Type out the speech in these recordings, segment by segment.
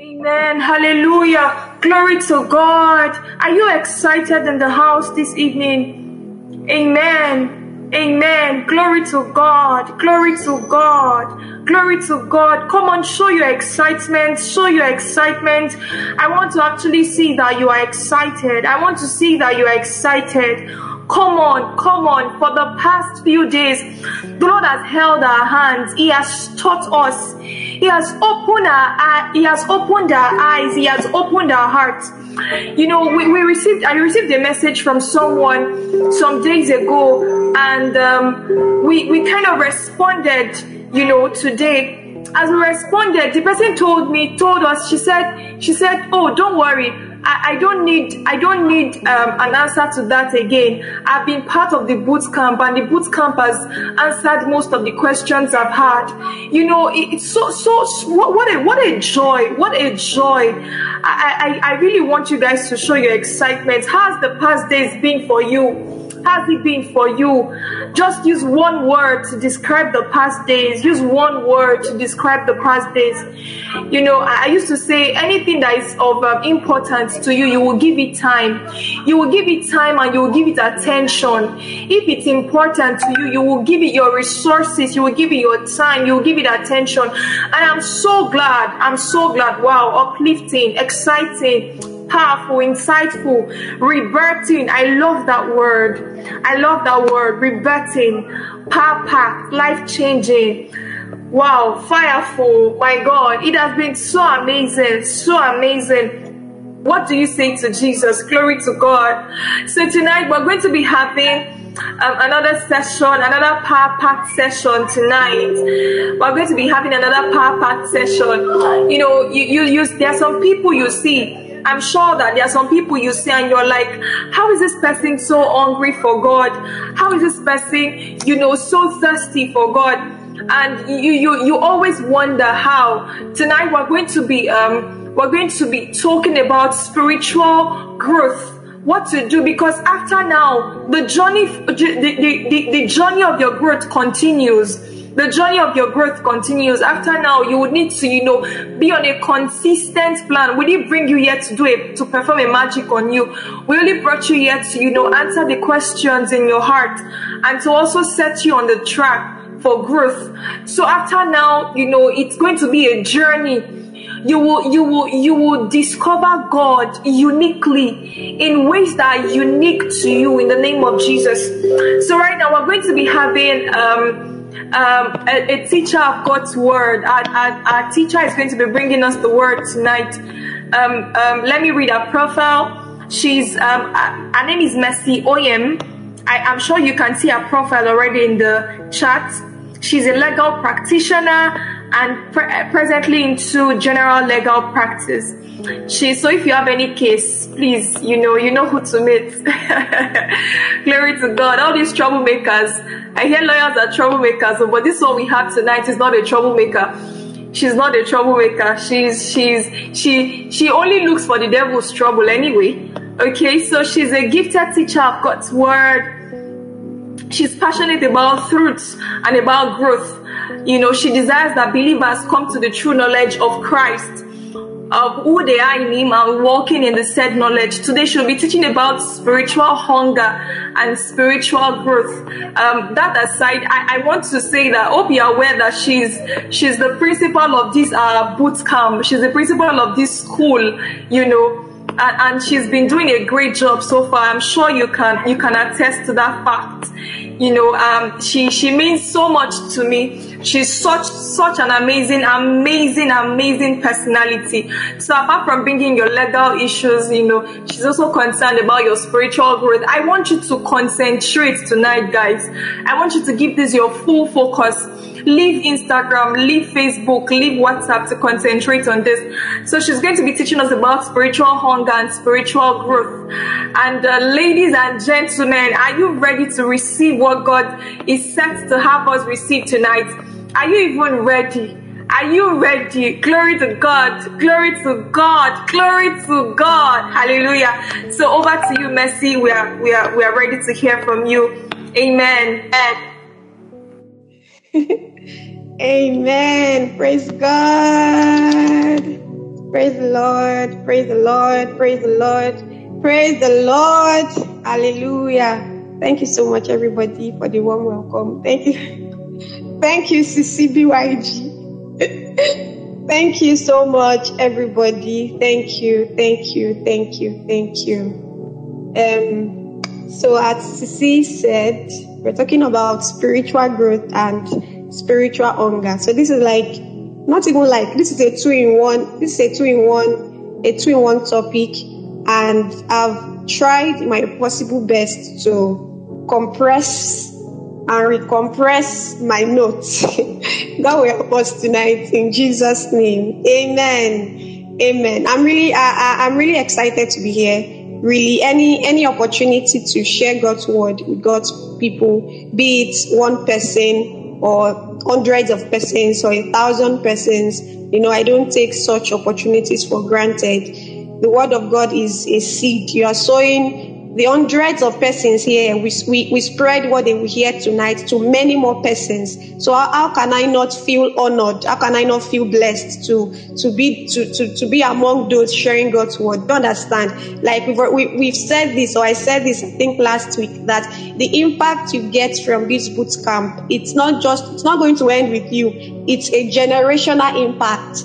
Amen. Hallelujah. Glory to God. Are you excited in the house this evening? Amen. Amen. Glory to God. Glory to God. Glory to God. Come on, show your excitement. Show your excitement. I want to actually see that you are excited. I want to see that you are excited. Come on, come on. For the past few days, the Lord has held our hands. He has taught us. He has opened our He has opened our eyes. He has opened our hearts. You know, we, we received I received a message from someone some days ago, and um, we we kind of responded. You know, today as we responded, the person told me, told us, she said, she said, oh, don't worry. I, I don't need I don't need um, an answer to that again. I've been part of the boot camp and the boot camp has answered most of the questions I've had. You know, it, it's so so what, what a what a joy, what a joy. I, I I really want you guys to show your excitement. How's the past days been for you? Has it been for you? Just use one word to describe the past days. Use one word to describe the past days. You know, I, used to say anything that is of um, importance to you, you will give it time. You will give it time and you will give it attention. If it's important to you, you will give it your resources. You will give it your time. You will give it attention. And I'm so glad. I'm so glad. Wow, uplifting, exciting powerful, insightful, rebirthing. I love that word. I love that word, rebirthing, power packed, life changing. Wow, fireful. My God, it has been so amazing, so amazing. What do you say to Jesus? Glory to God. So tonight we're going to be having um, another session, another power packed session tonight. We're going to be having another power packed session. You know, you, you, you, there are some people you see I'm sure that there are some people you see and you're like, how is this person so hungry for God? How is this person, you know, so thirsty for God? And you you you always wonder how. Tonight we're going to be um we're going to be talking about spiritual growth what to do because after now the journey the, the, the, the journey of your growth continues the journey of your growth continues. After now, you would need to, you know, be on a consistent plan. Will He bring you here to do it, to perform a magic on you? Will He brought you here to, you know, answer the questions in your heart and to also set you on the track for growth. So after now, you know, it's going to be a journey you will you will you will discover god uniquely in ways that are unique to you in the name of jesus so right now we're going to be having um um, a, a, teacher of God's word. Our, our, our, teacher is going to be bringing us the word tonight. Um, um, let me read her profile. She's um, uh, her name is Mercy Oyem. I am sure you can see her profile already in the chat. She's a legal practitioner and pre- presently into general legal practice. She, so if you have any case, please, you know, you know who to meet. Glory to God. All these troublemakers. I hear lawyers are troublemakers, but this one we have tonight is not a troublemaker. She's not a troublemaker. She's, she's, she, she only looks for the devil's trouble anyway. Okay, so she's a gifted teacher of God's word. She's passionate about truth and about growth. You know, she desires that believers come to the true knowledge of Christ of who they are in Him and walking in the said knowledge. Today she'll be teaching about spiritual hunger and spiritual growth. Um, that aside, I, I, want to say that hope you're aware that she's she's the principal of this uh, boot camp. She's the principal of this school. You know. And, and she's been doing a great job so far. I'm sure you can you can attest to that fact. You know um, she she means so much to me. She's such such an amazing amazing amazing personality. So apart from bringing your legal issues you know she's also concerned about your spiritual growth. I want you to concentrate tonight guys. I want you to give this your full focus leave Instagram, leave Facebook, leave WhatsApp to concentrate on this. So she's going to be teaching us about spiritual hunger and spiritual growth. And uh, ladies and gentlemen, are you ready to receive what God is set to have us receive tonight? Are you even ready? Are you ready? Glory to God. Glory to God. Glory to God. Hallelujah. So over to you, Mercy. We are we are we are ready to hear from you. Amen. Amen. Praise God. Praise the Lord. Praise the Lord. Praise the Lord. Praise the Lord. Hallelujah. Thank you so much, everybody, for the warm welcome. Thank you. Thank you, CCBYG. thank you so much, everybody. Thank you. Thank you. Thank you. Thank you. Um, so, as Sisi said, we're talking about spiritual growth and spiritual hunger. So, this is like not even like this is a two in one. This is a two in one, a two in one topic, and I've tried my possible best to compress and recompress my notes. God will help us tonight in Jesus' name. Amen. Amen. I'm really, I, I, I'm really excited to be here. Really, any any opportunity to share God's word with God's people, be it one person or hundreds of persons or a thousand persons. You know, I don't take such opportunities for granted. The word of God is a seed. You are sowing the hundreds of persons here, we, we, we spread what they will hear tonight to many more persons. So how, how, can I not feel honored? How can I not feel blessed to, to be, to, to, to be among those sharing God's word? Don't understand. Like we've, we, we have said this, or I said this, I think last week, that the impact you get from this boot camp, it's not just, it's not going to end with you. It's a generational impact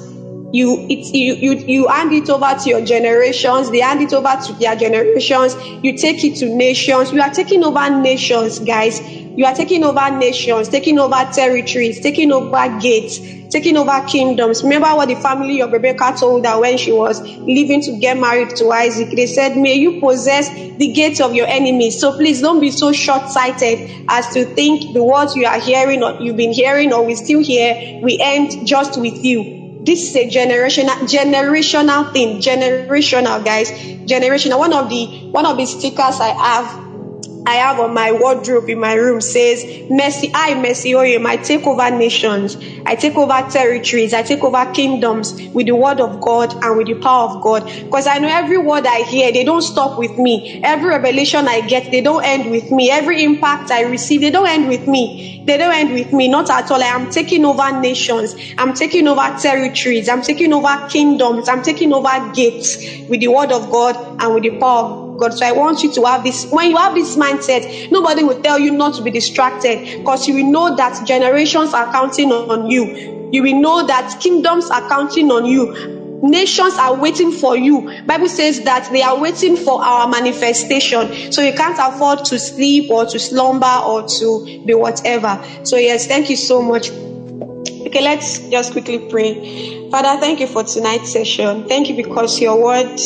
you it you, you you hand it over to your generations they hand it over to their generations. You take it to nations. You are taking over nations guys. You are taking over nations taking over territories taking over gates taking over kingdoms. Remember what the family of rebecca told her when she was leaving to get married to isaac? They said may you possess the gates of your enemies. So please don't be so short-sighted as to think the words you are hearing or you've been hearing or we still hear we end just with you this is a generational generational thing generational guys. Generational one of the one of the stickers i have I have on my wardrobe in my room says, Mercy, I, Mercy Oyem, I take over nations, I take over territories, I take over kingdoms with the word of God and with the power of God. Because I know every word I hear, they don't stop with me. Every revelation I get, they don't end with me. Every impact I receive, they don't end with me. They don't end with me, not at all. I am taking over nations, I'm taking over territories, I'm taking over kingdoms, I'm taking over gates with the word of God and with the power of God. So I want you to have this. When you have this mindset, nobody will tell you not to be distracted because you will know that generations are counting on you. You will know that kingdoms are counting on you nations are waiting for you bible says that they are waiting for our manifestation so you can't afford to sleep or to slumber or to be whatever so yes thank you so much okay let's just quickly pray father thank you for tonight's session thank you because your word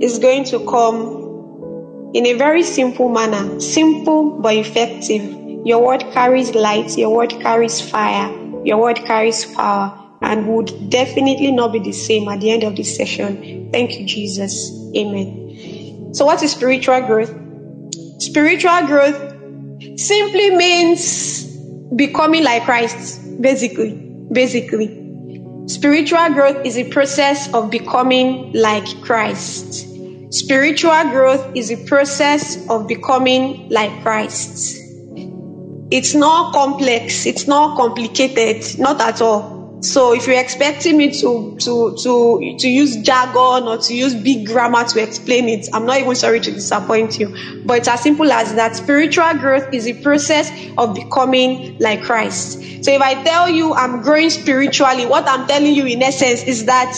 is going to come in a very simple manner, simple but effective. Your word carries light, your word carries fire, your word carries power, and would definitely not be the same at the end of this session. Thank you, Jesus. Amen. So, what is spiritual growth? Spiritual growth simply means becoming like Christ, basically. Basically. Spiritual growth is a process of becoming like Christ. Spiritual growth is a process of becoming like Christ. It's not complex, it's not complicated, not at all. So if you're expecting me to to to to use jargon or to use big grammar to explain it, I'm not even sorry to disappoint you. But it's as simple as that. Spiritual growth is a process of becoming like Christ. So if I tell you I'm growing spiritually, what I'm telling you in essence is that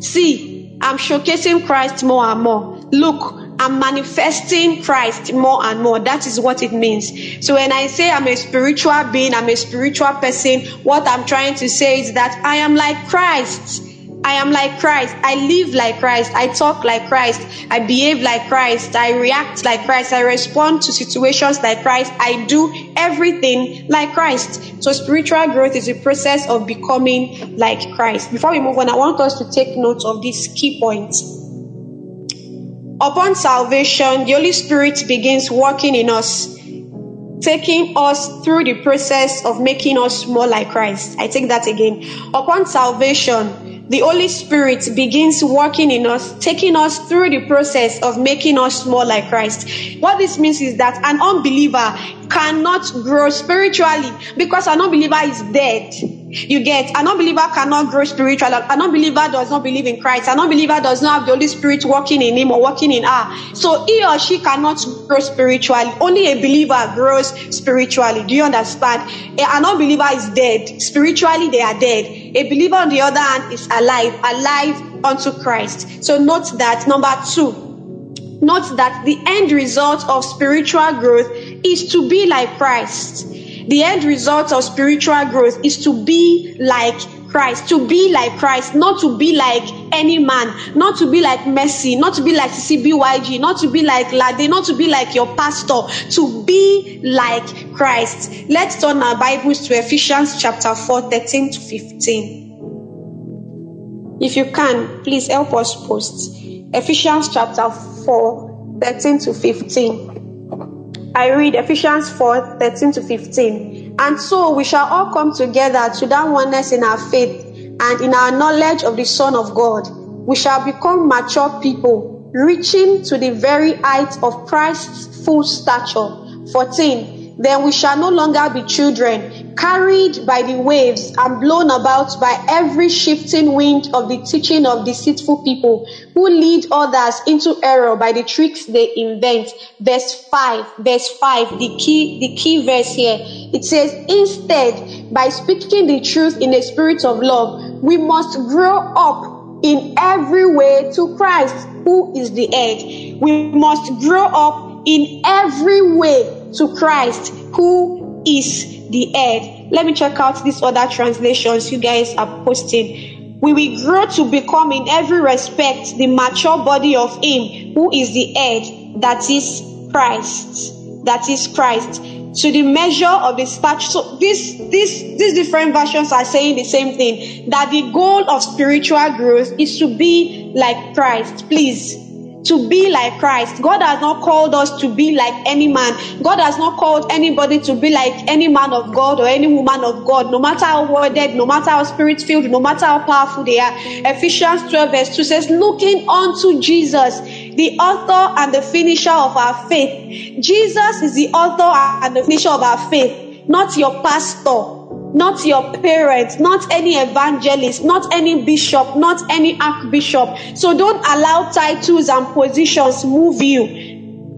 see, I'm showcasing Christ more and more. Look, I'm manifesting Christ more and more. That is what it means. So when I say I'm a spiritual being, I'm a spiritual person, what I'm trying to say is that I am like Christ. I am like Christ. I live like Christ. I talk like Christ. I behave like Christ. I react like Christ. I respond to situations like Christ. I do everything like Christ. So spiritual growth is a process of becoming like Christ. Before we move on, I want us to take note of these key points. Upon salvation, the Holy Spirit begins working in us, taking us through the process of making us more like Christ. I take that again. Upon salvation, the Holy Spirit begins working in us, taking us through the process of making us more like Christ. What this means is that an unbeliever cannot grow spiritually because an unbeliever is dead. You get an unbeliever cannot grow spiritually. An unbeliever does not believe in Christ. An unbeliever does not have the Holy Spirit working in him or working in her. So he or she cannot grow spiritually. Only a believer grows spiritually. Do you understand? An unbeliever is dead. Spiritually, they are dead. A believer, on the other hand, is alive, alive unto Christ. So note that number two, note that the end result of spiritual growth is to be like Christ. The end result of spiritual growth is to be like Christ, to be like Christ, not to be like any man, not to be like Mercy, not to be like CBYG, not to be like Lade, not to be like your pastor, to be like Christ. Let's turn our Bibles to Ephesians chapter 4, 13 to 15. If you can, please help us post Ephesians chapter 4, 13 to 15. I read Ephesians 4 13 to 15. And so we shall all come together to that oneness in our faith and in our knowledge of the Son of God. We shall become mature people, reaching to the very height of Christ's full stature. 14. Then we shall no longer be children, carried by the waves and blown about by every shifting wind of the teaching of deceitful people who lead others into error by the tricks they invent. Verse 5, verse 5, the key, the key verse here. It says, instead, by speaking the truth in a spirit of love, we must grow up in every way to Christ, who is the head. We must grow up in every way to Christ, who is the head. Let me check out these other translations you guys are posting. We will grow to become, in every respect, the mature body of Him who is the head, that is Christ. That is Christ. To the measure of his stature. So this, this, these different versions are saying the same thing. That the goal of spiritual growth is to be like Christ. Please to be like Christ. God has not called us to be like any man. God has not called anybody to be like any man of God or any woman of God, no matter how worded, no matter how spirit filled, no matter how powerful they are. Ephesians 12 verse 2 says, looking unto Jesus, the author and the finisher of our faith. Jesus is the author and the finisher of our faith, not your pastor not your parents, not any evangelist, not any bishop, not any archbishop. So don't allow titles and positions move you.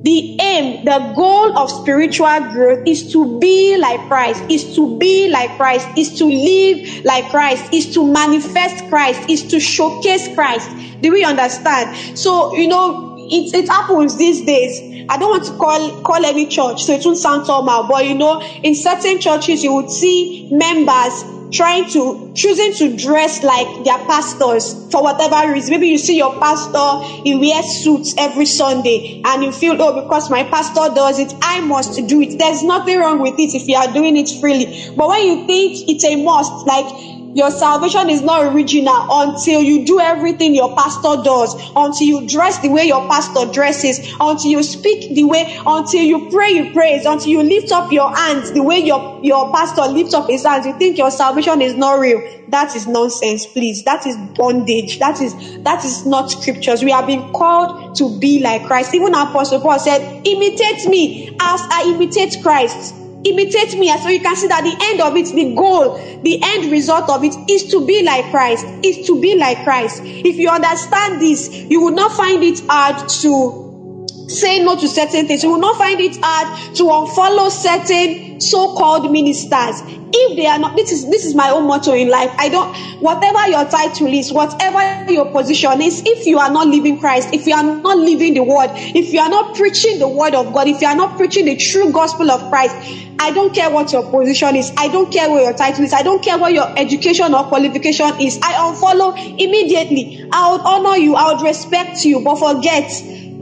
The aim, the goal of spiritual growth is to be like Christ, is to be like Christ, is to live like Christ, is to manifest Christ, is to showcase Christ. Do we understand? So, you know, it, it happens these days I don't want to call call any church, so it won't sound somehow. But you know, in certain churches, you would see members trying to choosing to dress like their pastors for whatever reason. Maybe you see your pastor, he wears suits every Sunday, and you feel, oh, because my pastor does it, I must do it. There's nothing wrong with it if you are doing it freely. But when you think it's a must, like your salvation is not original until you do everything your pastor does, until you dress the way your pastor dresses, until you speak the way, until you pray, you praise, until you lift up your hands the way your, your pastor lifts up his hands. You think your salvation is not real. That is nonsense, please. That is bondage. That is, that is not scriptures. We have been called to be like Christ. Even Apostle Paul said, imitate me as I imitate Christ imitate me so you can see that the end of it the goal the end result of it is to be like christ is to be like christ. If you understand this you will not find it hard to say no to certain things. You will not find it hard to unfollow certain so-called ministers. If they are not this is this is my own motto in life. I don't whatever your title is whatever your position is if you are not living christ if you are not living the word if you are not preaching the word of god if you are not preaching the true gospel of christ i don't care what your position is. I don't care what your title is. I don't care what your education or qualification is. I unfollow immediately. I would honor you. I would respect you. But forget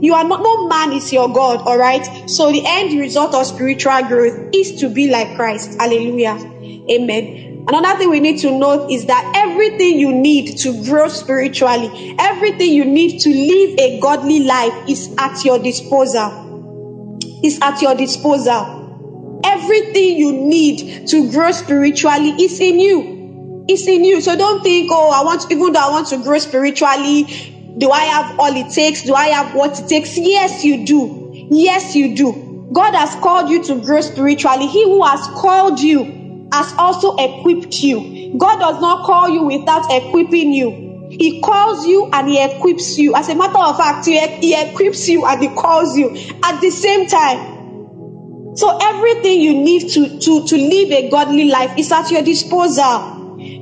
you are not, no man is your God, all right? So the end result of spiritual growth is to be like Christ. Hallelujah. Amen. Another thing we need to note is that everything you need to grow spiritually, everything you need to live a godly life is at your disposal. Is at your disposal. Everything you need to grow spiritually is in you. It's in you. So don't think, oh, I want, even though I want to grow spiritually, do I have all it takes? Do I have what it takes? Yes, you do. Yes, you do. God has called you to grow spiritually. He who has called you has also equipped you. God does not call you without equipping you. He calls you and he equips you. As a matter of fact, he, he equips you and he calls you at the same time. So everything you need to, to, to live a godly life is at your disposal.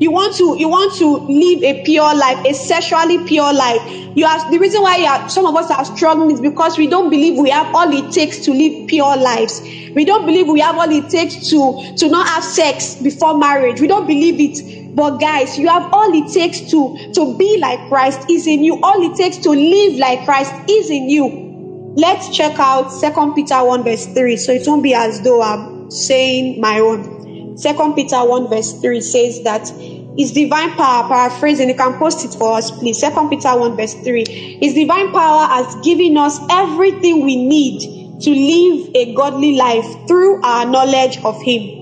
You want to you want to live a pure life, a sexually pure life. You are the reason why are, some of us are struggling is because we don't believe we have all it takes to live pure lives. We don't believe we have all it takes to to not have sex before marriage. We don't believe it. But guys, you have all it takes to to be like Christ is in you. All it takes to live like Christ is in you. Let's check out Second Peter 1 verse 3. So it won't be as though I'm saying my own. Second Peter 1 verse 3 says that his divine power, paraphrasing, you can post it for us, please. Second Peter 1 verse 3. His divine power has given us everything we need to live a godly life through our knowledge of him.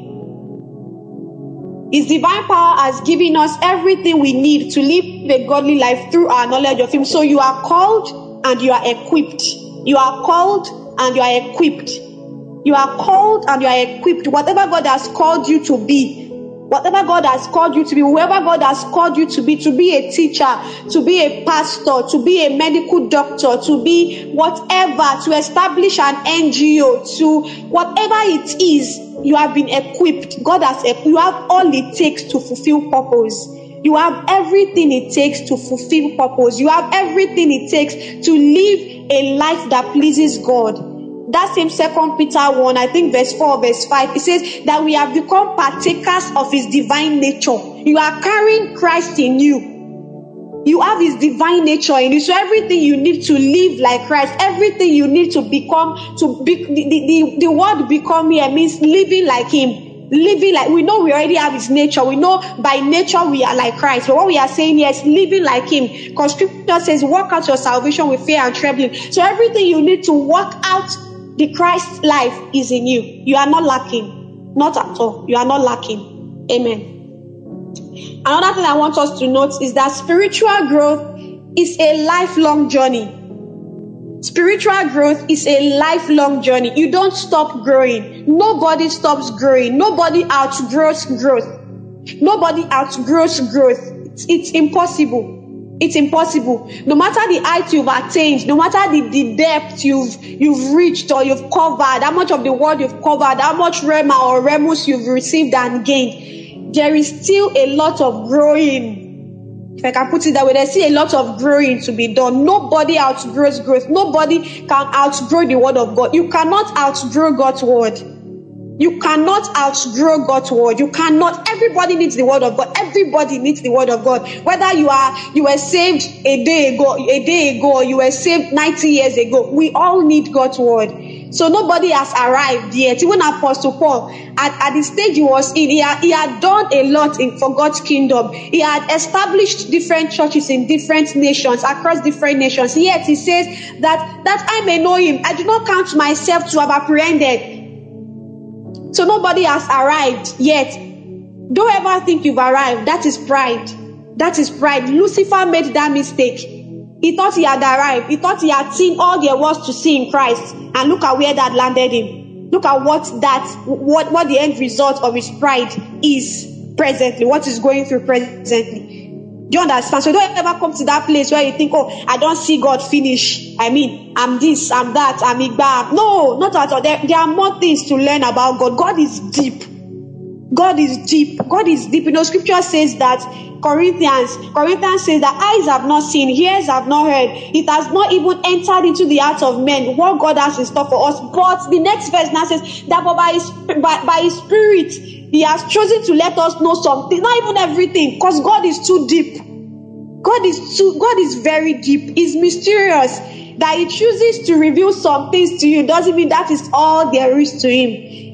His divine power has given us everything we need to live a godly life through our knowledge of him. So you are called and you are equipped. You are called and you are equipped. You are called and you are equipped. Whatever God has called you to be, whatever God has called you to be, whoever God has called you to be, to be a teacher, to be a pastor, to be a medical doctor, to be whatever, to establish an NGO, to whatever it is, you have been equipped. God has, equipped you have all it takes to fulfill purpose. You have everything it takes to fulfill purpose. You have everything it takes to live a life that pleases God that same second Peter 1, I think verse 4, verse 5, it says that we have become partakers of his divine nature. You are carrying Christ in you. You have his divine nature in you. So everything you need to live like Christ, everything you need to become, to be the, the, the word become here means living like him living like we know we already have his nature. We know by nature we are like Christ. But what we are saying here is living like him. Because scripture says, work out your salvation with fear and trembling. So everything you need to work out the Christ life is in you. You are not lacking. Not at all. You are not lacking. Amen. Another thing I want us to note is that spiritual growth is a lifelong journey. Spiritual growth is a lifelong journey. You don't stop growing. Nobody stops growing. Nobody outgrows growth. Nobody outgrows growth. It's, it's impossible. It's impossible. No matter the height you've attained, no matter the, the depth you've you've reached or you've covered, how much of the world you've covered, how much Rhema or Rhemas you've received and gained, there is still a lot of growing. If I can put it that way, there's still a lot of growing to be done. Nobody outgrows growth. Nobody can outgrow the word of God. You cannot outgrow God's word. You cannot outgrow God's word. You cannot. Everybody needs the word of God. Everybody needs the word of God. Whether you are you were saved a day ago, a day ago, or you were saved 90 years ago, we all need God's word. So nobody has arrived yet. Even Apostle Paul, at, at the stage he was in, he had, he had done a lot in, for God's kingdom. He had established different churches in different nations, across different nations. Yet he says that, that I may know him. I do not count myself to have apprehended. So nobody has arrived yet. Don't ever think you've arrived. That is pride. That is pride. Lucifer made that mistake. He thought he had arrived. He thought he had seen all there was to see in Christ. And look at where that landed him. Look at what that, what, what the end result of his pride is presently, what is going through presently. Do you understand? So don't ever come to that place where you think, oh, I don't see God finish. I mean, I'm this, I'm that, I'm Igba. No, not at all. There, there are more things to learn about God. God is deep. God is deep. God is deep. You know, scripture says that Corinthians, Corinthians says that eyes have not seen, ears have not heard. It has not even entered into the hearts of men what God has in store for us. But the next verse now says that by his, by, by his spirit, he has chosen to let us know something, not even everything, because God is too deep. God is too, God is very deep. He's mysterious. That He chooses to reveal some things to you doesn't mean that is all there is to Him.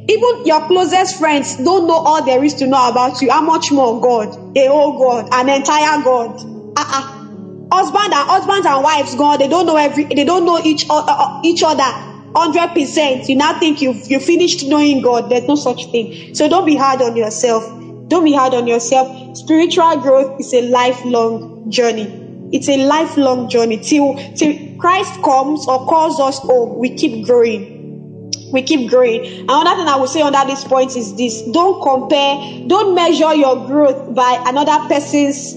Even your closest friends don't know all there is to know about you. How much more God, a whole God, an entire God. Uh-uh. Husband and husbands and wives, God, they don't know every, they don't know each uh, each other hundred percent, you now think you've you finished knowing God. There's no such thing. So don't be hard on yourself. Don't be hard on yourself. Spiritual growth is a lifelong journey. It's a lifelong journey till till Christ comes or calls us home. We keep growing we keep growing. Another thing I would say under this point is this don't compare, don't measure your growth by another person's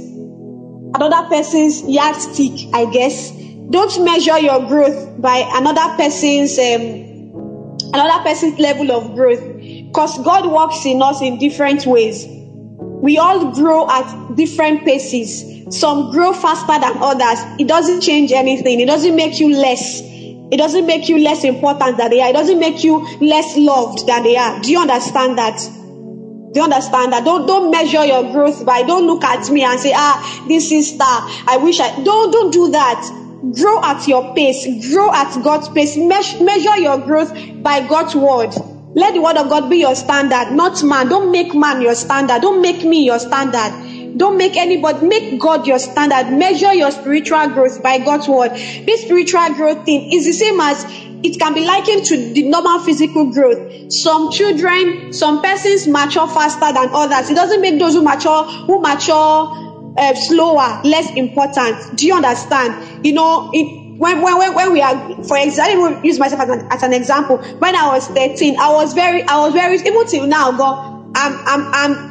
another person's yardstick, I guess. Don't measure your growth by another person's um, another person's level of growth. Because God works in us in different ways. We all grow at different paces. Some grow faster than others. It doesn't change anything. It doesn't make you less it doesn't make you less important than they are. It doesn't make you less loved than they are. Do you understand that? Do you understand that? Don't don't measure your growth by don't look at me and say, ah, this sister, I wish I don't don't do that. Grow at your pace, grow at God's pace. Me- measure your growth by God's word. Let the word of God be your standard, not man. Don't make man your standard. Don't make me your standard. Don't make anybody, make God your standard. Measure your spiritual growth by God's word. This spiritual growth thing is the same as it can be likened to the normal physical growth. Some children, some persons mature faster than others. It doesn't make those who mature, who mature uh, slower, less important. Do you understand? You know, when, when, when we are, for example, use myself as an, as an example. When I was 13, I was very, I was very, even till now, God, I'm, I'm, I'm,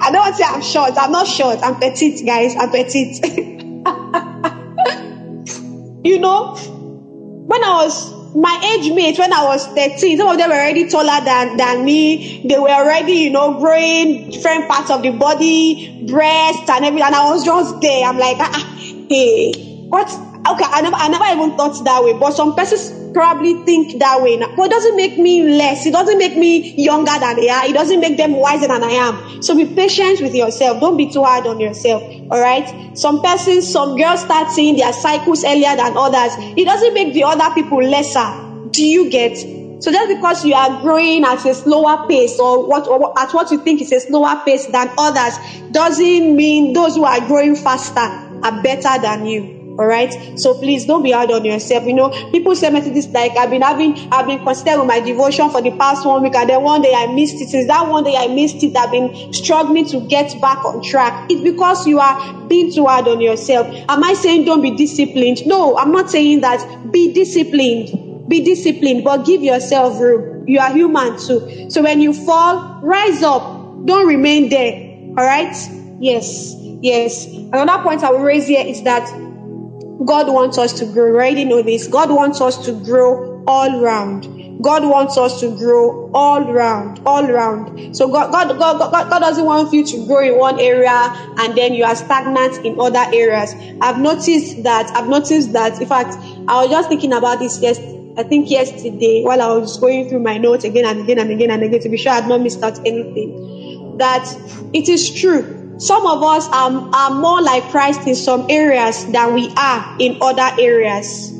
I don't want to say I'm short. I'm not short. I'm petite, guys. I'm petite. you know, when I was my age mates when I was 13, some of them were already taller than, than me. They were already, you know, growing different parts of the body, breasts and everything. And I was just there. I'm like, ah, ah hey, what? Okay, I never, I never even thought that way. But some persons probably think that way now. But it doesn't make me less. It doesn't make me younger than they are. It doesn't make them wiser than I am. So be patient with yourself. Don't be too hard on yourself. All right. Some persons, some girls start seeing their cycles earlier than others. It doesn't make the other people lesser. Do you get? So just because you are growing at a slower pace or what or at what you think is a slower pace than others doesn't mean those who are growing faster are better than you. All right. So please don't be hard on yourself. You know, people say this like I've been having, I've been consistent with my devotion for the past one week, and then one day I missed it. Since that one day I missed it, I've been struggling to get back on track. It's because you are being too hard on yourself. Am I saying don't be disciplined? No, I'm not saying that. Be disciplined. Be disciplined, but give yourself room. You are human too. So when you fall, rise up. Don't remain there. All right. Yes. Yes. Another point I will raise here is that God wants us to grow. You already know this. God wants us to grow all round. God wants us to grow all round, all round. So God, God, God, God, God doesn't want you to grow in one area and then you are stagnant in other areas. I've noticed that. I've noticed that. In fact, I was just thinking about this yesterday. I think yesterday while I was going through my notes again and again and again and again to be sure I had not missed out anything. That it is true some of us are, are more like Christ in some areas than we are in other areas.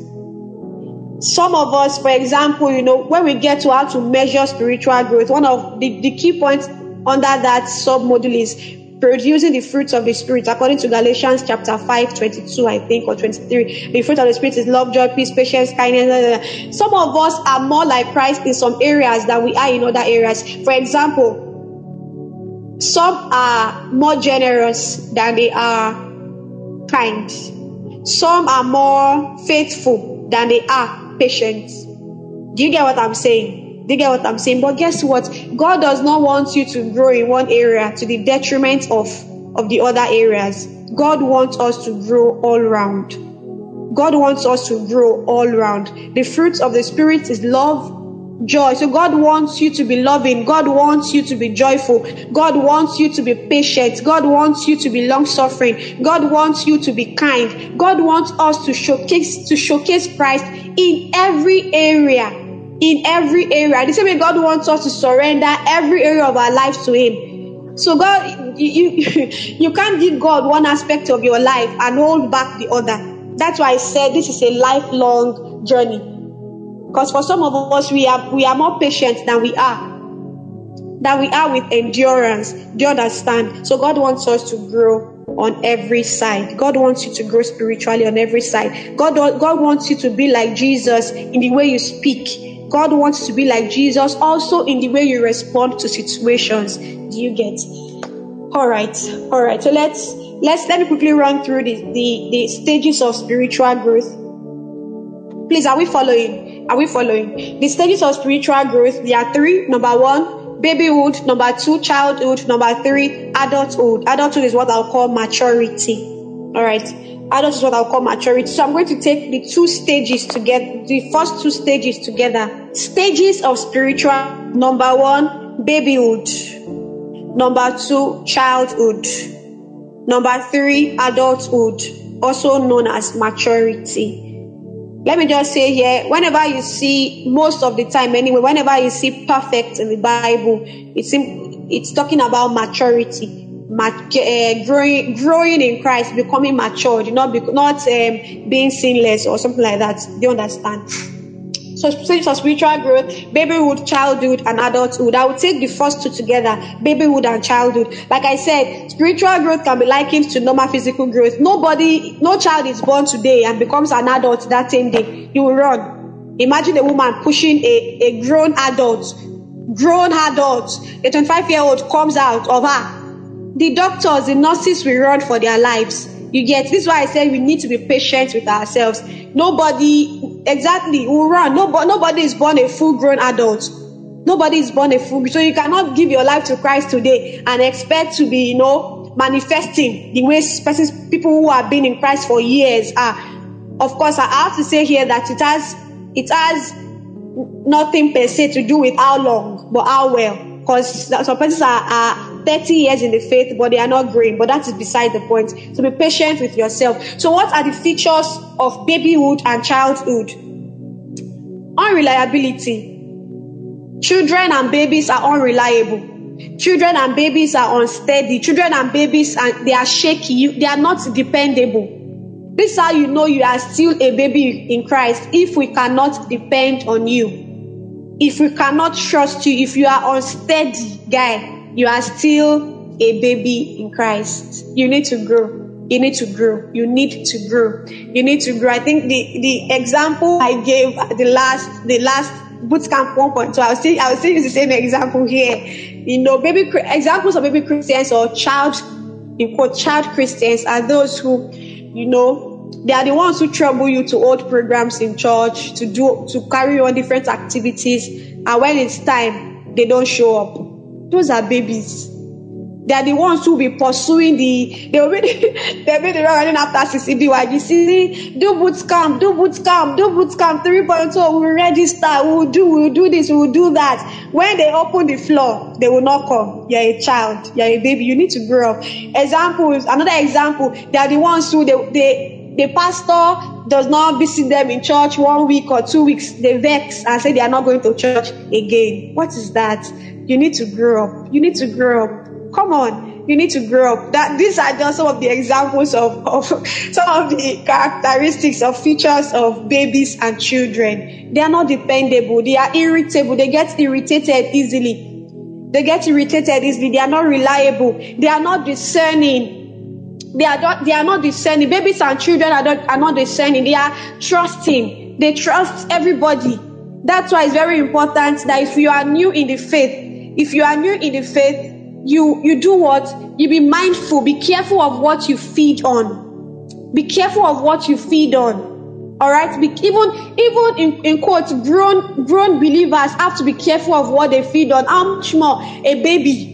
Some of us, for example, you know, when we get to how to measure spiritual growth, one of the, the key points under that sub module is producing the fruits of the spirit. According to galatians chapter 5 22 i think or 23 the fruit of the spirit is love joy peace patience kindness some of us are more like christ in some areas than we are in other areas. For example some are more generous than they are kind. Some are more faithful than they are patient. Do you get what I'm saying? Do you get what I'm saying? But guess what? God does not want you to grow in one area to the detriment of, of the other areas. God wants us to grow all round. God wants us to grow all round. The fruits of the Spirit is love, joy. So God wants you to be loving. God wants you to be joyful. God wants you to be patient. God wants you to be long suffering. God wants you to be kind. God wants us to showcase to showcase Christ in every area. In every area. The same way God wants us to surrender every area of our lives to Him. So God, you, you, you can't give God one aspect of your life and hold back the other. That's why I said this is a lifelong journey. Because for some of us, we are we are more patient than we are. Than we are with endurance. Do you understand? So God wants us to grow on every side. God wants you to grow spiritually on every side. God, God wants you to be like Jesus in the way you speak. God wants to be like Jesus also in the way you respond to situations. Do you get? All right, all right. So let's let's let me quickly run through the the, the stages of spiritual growth. Please, are we following? Are we following? The stages of spiritual growth, there are three. Number one, babyhood. Number two, childhood. Number three, adulthood. Adulthood is what I'll call maturity. All right. Adulthood is what I'll call maturity. So I'm going to take the two stages together, the first two stages together. Stages of spiritual. Number one, babyhood. Number two, childhood. Number three, adulthood, also known as maturity. Let me just say here, whenever you see, most of the time anyway, whenever you see perfect in the Bible, it's, it's talking about maturity. Mat- uh, growing, growing in Christ, becoming matured, not, be, not um, being sinless or something like that. Do you understand? So of spiritual growth, babyhood, childhood, and adulthood. I would take the first two together, babyhood and childhood. Like I said, spiritual growth can be likened to normal physical growth. Nobody, no child is born today and becomes an adult that same day. You will run. Imagine a woman pushing a, a grown adult, grown adult, a 25 year old comes out of her. The doctors, the nurses will run for their lives. You get this is why I said we need to be patient with ourselves. Nobody exactly will run. Nobody, nobody is born a full grown adult. Nobody is born a full. So you cannot give your life to Christ today and expect to be, you know, manifesting the way persons, people who have been in Christ for years are. Of course, I have to say here that it has it has nothing per se to do with how long, but how well. Because some persons are, are 30 years in the faith, but they are not growing. But that is beside the point. So be patient with yourself. So, what are the features of babyhood and childhood? Unreliability. Children and babies are unreliable. Children and babies are unsteady. Children and babies and they are shaky. They are not dependable. This is how you know you are still a baby in Christ if we cannot depend on you. If we cannot trust you, if you are unsteady, guy, you are still a baby in Christ. You need to grow. You need to grow. You need to grow. You need to grow. I think the, the example I gave the last the last boot camp 1.2, I was still I was still use the same example here. You know, baby examples of baby Christians or child in quote child Christians are those who, you know, they are the ones who trouble you to hold programs in church, to do to carry on different activities, and when it's time, they don't show up those are babies. They are the ones who will be pursuing the. They will be they will be running after. You see, do boot camp, do boot camp, do boot camp 3.0. We'll register. We'll do. We'll do this. We'll do that. When they open the floor, they will not come. You're a child. You're a baby. You need to grow up. Examples. Another example. They are the ones who they they the pastor does not visit them in church one week or two weeks. They vex and say they are not going to church again. What is that? You need to grow up. You need to grow up. Come on. You need to grow up. That these are just some of the examples of, of some of the characteristics of features of babies and children. They are not dependable. They are irritable. They get irritated easily. They get irritated easily. They are not reliable. They are not discerning. They are not, they are not discerning. Babies and children are not, are not discerning. They are trusting. They trust everybody. That's why it's very important that if you are new in the faith, if you are new in the faith, you you do what? You be mindful, be careful of what you feed on. Be careful of what you feed on. All right, be, even even in, in quotes, grown grown believers have to be careful of what they feed on. How much more a baby?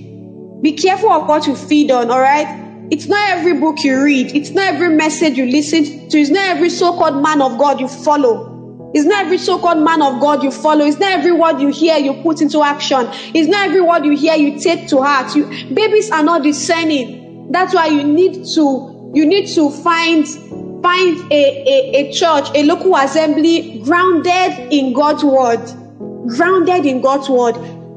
Be careful of what you feed on. All right, it's not every book you read. It's not every message you listen to. It's not every so-called man of God you follow. It's not every so-called man of God you follow. It's not every word you hear you put into action. It's not every word you hear you take to heart. You babies are not discerning. That's why you need to you need to find find a, a, a church, a local assembly grounded in God's word. Grounded in God's word.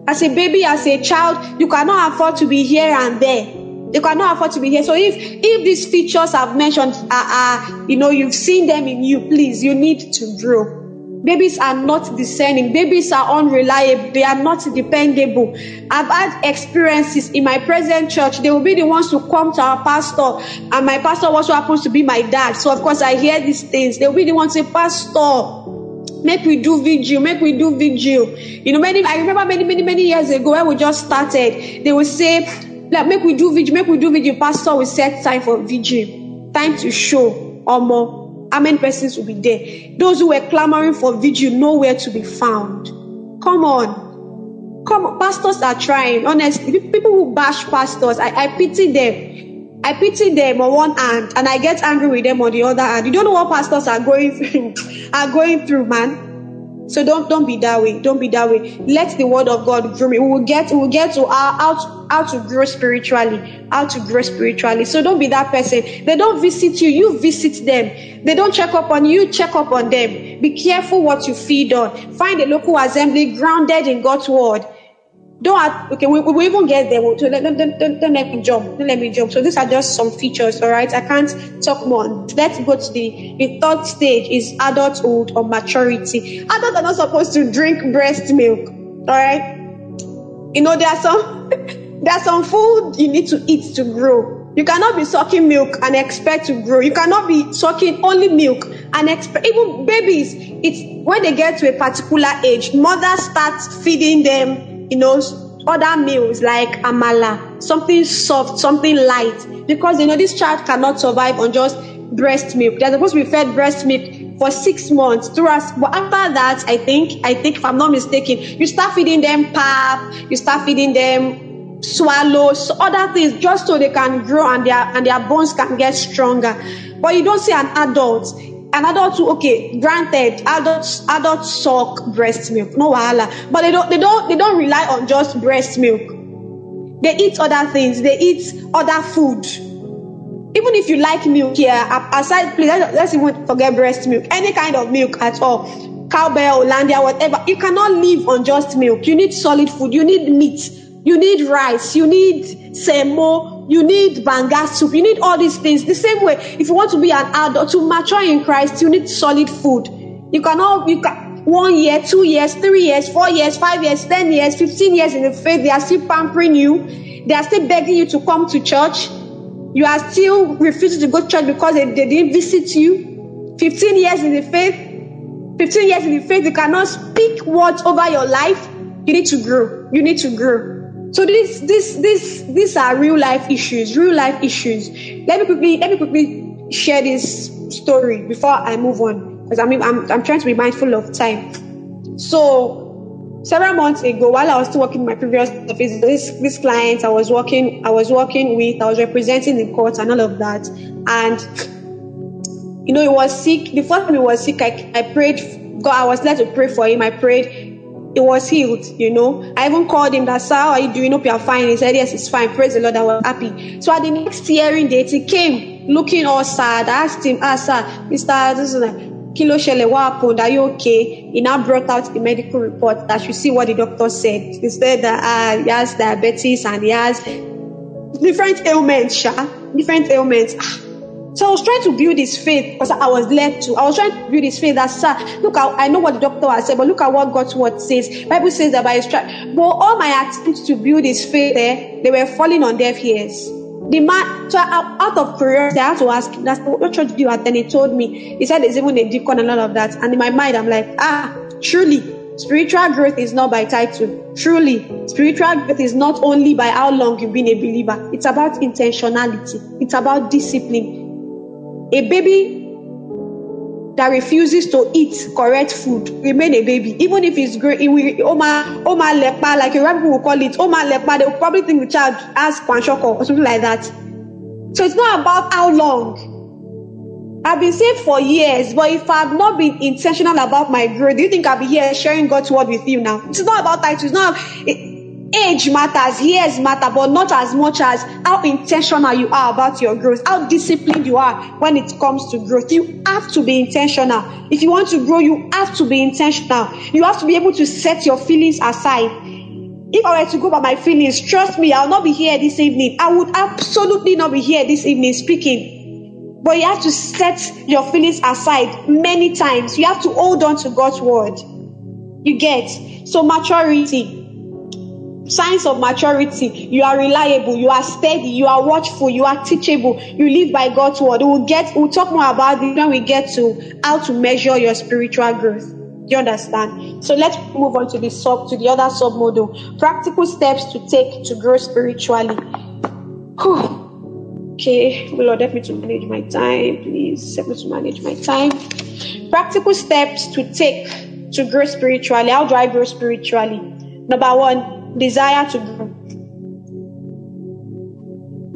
As a baby, as a child, you cannot afford to be here and there. You cannot afford to be here. So if if these features I've mentioned are, are you know you've seen them in you, please you need to grow. Babies are not discerning. Babies are unreliable. They are not dependable. I've had experiences in my present church. They will be the ones to come to our pastor, and my pastor also happens to be my dad. So of course I hear these things. They will be the ones to say, Pastor, make we do vigil, make we do vigil. You know, many I remember many, many, many years ago when we just started, they would say, like make we do vigil, make we do vigil. Pastor will set time for vigil, time to show or more. How many persons will be there? Those who were clamoring for vigil, nowhere to be found. Come on. Come on. Pastors are trying. Honestly, people who bash pastors, I, I pity them. I pity them on one hand and I get angry with them on the other hand. You don't know what pastors are going through, are going through, man. So don't don't be that way. Don't be that way. Let the word of God grow me. We will get we will get to how, how how to grow spiritually. How to grow spiritually. So don't be that person. They don't visit you. You visit them. They don't check up on you. Check up on them. Be careful what you feed on. Find a local assembly grounded in God's word don't have, okay, we, we even get there. So don't, don't, don't, don't let me jump. Don't let me jump. So these are just some features, all right? I can't talk more. Let's go to the, the third stage is adulthood or maturity. Adults are not supposed to drink breast milk, all right? You know, there are some, there are some food you need to eat to grow. You cannot be sucking milk and expect to grow. You cannot be sucking only milk and expect, even babies, it's when they get to a particular age, mothers start feeding them you know, other meals like amala, something soft, something light, because you know this child cannot survive on just breast milk. They're supposed to be fed breast milk for six months through us. But after that, I think, I think if I'm not mistaken, you start feeding them pap, you start feeding them swallows, other things, just so they can grow and their and their bones can get stronger. But you don't see an adult an adult okay, granted, adults adults suck breast milk, no wahala. But they don't they don't they don't rely on just breast milk. They eat other things, they eat other food. Even if you like milk here, aside please let's, even forget breast milk, any kind of milk at all. Cowbell, Hollandia, whatever. You cannot live on just milk. You need solid food, you need meat, you need rice, you need semo, you need banga soup. You need all these things. The same way, if you want to be an adult, to mature in Christ, you need solid food. You cannot, you can, one year, two years, three years, four years, five years, ten years, fifteen years in the faith, they are still pampering you. They are still begging you to come to church. You are still refusing to go to church because they, they didn't visit you. 15 years in the faith, 15 years in the faith, you cannot speak words over your life. You need to grow. You need to grow. So this, this, this, these are real life issues, real life issues. Let me quickly, let me quickly share this story before I move on, because I mean, I'm, I'm trying to be mindful of time. So several months ago, while I was still working in my previous office, this, this client I was working, I was working with, I was representing the court and all of that. And, you know, he was sick. The first time he was sick, I, I prayed, God, I was led to pray for him. I prayed, he was healed, you know. I even called him that, sir, how are you doing? Hope you're fine. He said, yes, it's fine. Praise the Lord. I was happy. So at the next hearing date, he came looking all sad. I asked him, ah, sir, Mr. This is Kilo Shele, what happened? Are you okay? He now brought out the medical report that you see what the doctor said. He said that uh, he has diabetes and he has different ailments, Sha. Different ailments. So I was trying to build his faith because I was led to. I was trying to build his faith that, sir, look, I, I know what the doctor has said, but look at what God's word says. Bible says that by his stripes. But all my attempts to build his faith there, they were falling on deaf ears. The man, so out of curiosity, I had to ask him, that's what church do you attend? He told me, he said there's even a deacon and all of that. And in my mind, I'm like, ah, truly, Spiritual growth is not by title. Truly, spiritual growth is not only by how long you've been a believer. It's about intentionality. It's about discipline. A baby that refuses to eat correct food remain a baby. Even if it's great it will oma oma lepa like a people will call it oma lepa they will probably think the child has panshoko or something like that. So it's not about how long. I've been saved for years but if i've not been intentional about my growth do you think i'll be here sharing god's word with you now? It's not about titles it's not it, age matters, years matter, but not as much as how intentional you are about your growth, how disciplined you are when it comes to growth. You have to be intentional. If you want to grow, you have to be intentional. You have to be able to set your feelings aside. If I were to go by my feelings, trust me, I'll not be here this evening. I would absolutely not be here this evening speaking. But you have to set your feelings aside many times. You have to hold on to God's word. You get so maturity signs of maturity. You are reliable. You are steady. You are watchful. You are teachable. You live by god's word. We'll get we'll talk more about this when we get to how to measure your spiritual growth. You understand? So let's move on to the sub to the other sub model practical steps to take to grow spiritually. Whew. Okay, oh, Lord, help me to manage my time, please. Help me to manage my time. Practical steps to take to grow spiritually. How do I grow spiritually? Number one, desire to grow.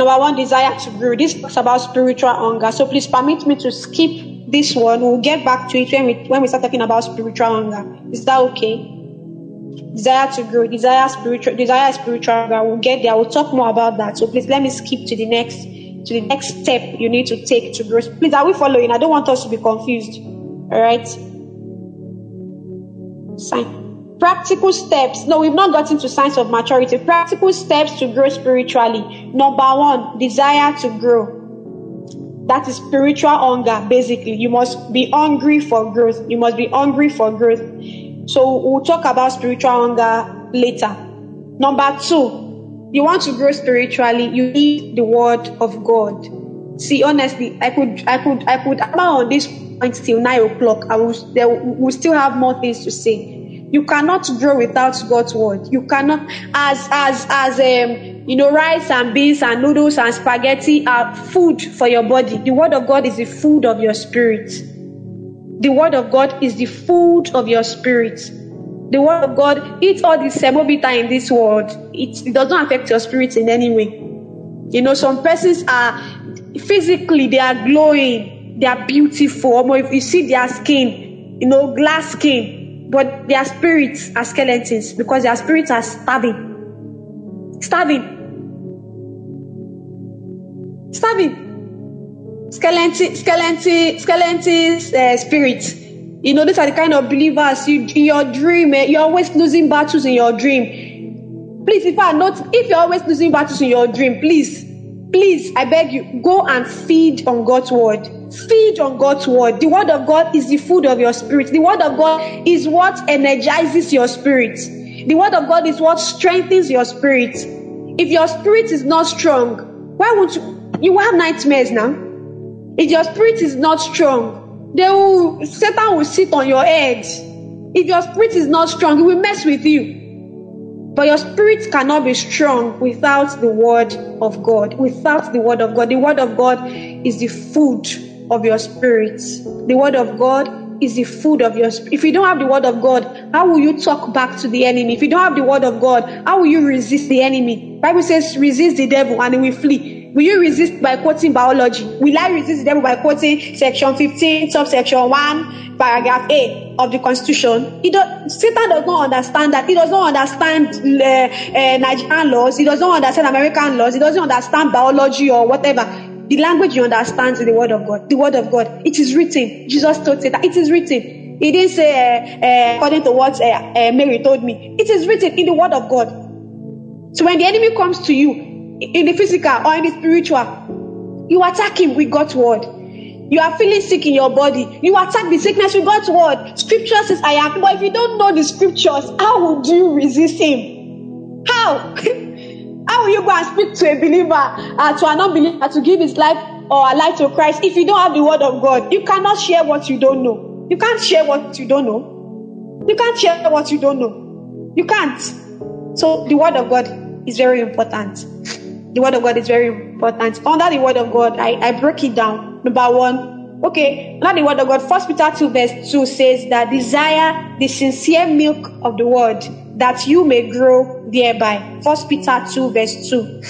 Number one, desire to grow. This talks about spiritual hunger. So please permit me to skip this one. We'll get back to it when we when we start talking about spiritual hunger. Is that okay? Desire to grow, desire spiritual, desire spiritual hunger. We'll get there. We'll talk more about that. So please let me skip to the next to the next step you need to take to grow. Please, are we following? I don't want us to be confused. All right. Sign. Practical steps. No, we've not gotten to signs of maturity. Practical steps to grow spiritually. Number one, desire to grow. That is spiritual hunger, basically. You must be hungry for growth. You must be hungry for growth. So we'll talk about spiritual hunger later. Number two, you want to grow spiritually, you need the word of God. See, honestly, I could, I could, I could, I'm on this until nine o'clock. I will, there will still have more things to say. You cannot grow without God's word. You cannot, as as as um, you know, rice and beans and noodles and spaghetti are food for your body. The word of God is the food of your spirit. The word of God is the food of your spirit. The word of God, eats all the semobita in this world. It, it does not affect your spirit in any way. You know, some persons are physically they are glowing they are beautiful. If you see their skin, you know, glass skin, but their spirits are skeletons because their spirits are starving. Starving. Starving. Skeleton, skeleton, skeleton uh, spirits. You know, these are the kind of believers you in your dream, eh, you're always losing battles in your dream. Please, if I not, if you're always losing battles in your dream, please, please, I beg you, go and feed on God's word Feed on God's word. The word of God is the food of your spirit. The word of God is what energizes your spirit. The word of God is what strengthens your spirit. If your spirit is not strong, why would you? You have nightmares now. If your spirit is not strong, they will Satan will sit on your head. If your spirit is not strong, he will mess with you. But your spirit cannot be strong without the word of God. Without the word of God. The word of God is the food of your spirit. The word of God is the food of your spirit. If you don't have the word of God, how will you talk back to the enemy? If you don't have the word of God, how will you resist the enemy? Bible says resist the devil and he will flee. Will you resist by quoting biology? Will I resist the devil by quoting section 15, subsection 1, paragraph A of the constitution? He does, Satan does not understand that. He does not understand uh, uh, Nigerian laws. He does not understand American laws. He doesn't understand biology or whatever. The language you understand is the word of God. The word of God. It is written. Jesus told that it is written. He didn't say uh, uh, according to what uh, uh, Mary told me. It is written in the word of God. So when the enemy comes to you in the physical or in the spiritual, you attack him with God's word. You are feeling sick in your body. You attack the sickness with God's word. Scripture says, I am. But if you don't know the scriptures, how would you resist him? How? How will you go and speak to a believer, uh, to an unbeliever, to give his life or a life to Christ if you don't have the word of God? You cannot share what you don't know. You can't share what you don't know. You can't share what you don't know. You can't. So the word of God is very important. The word of God is very important. Under the word of God, I, I broke it down. Number one, okay, under the word of God, First Peter 2, verse 2 says that desire the sincere milk of the word that you may grow thereby. First Peter 2, verse 2.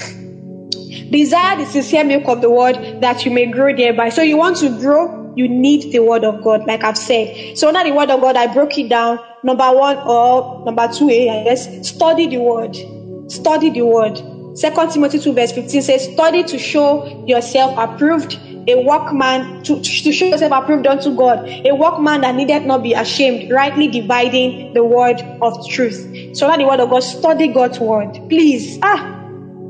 Desire the sincere milk of the word that you may grow thereby. So you want to grow, you need the word of God, like I've said. So under the word of God, I broke it down. Number one or number two, eh, I guess, study the word. Study the word. Second Timothy 2, verse 15 says, Study to show yourself approved a workman to, to show yourself approved unto God, a workman that needed not be ashamed, rightly dividing the word of truth. So that the word of God, study God's word. Please, ah,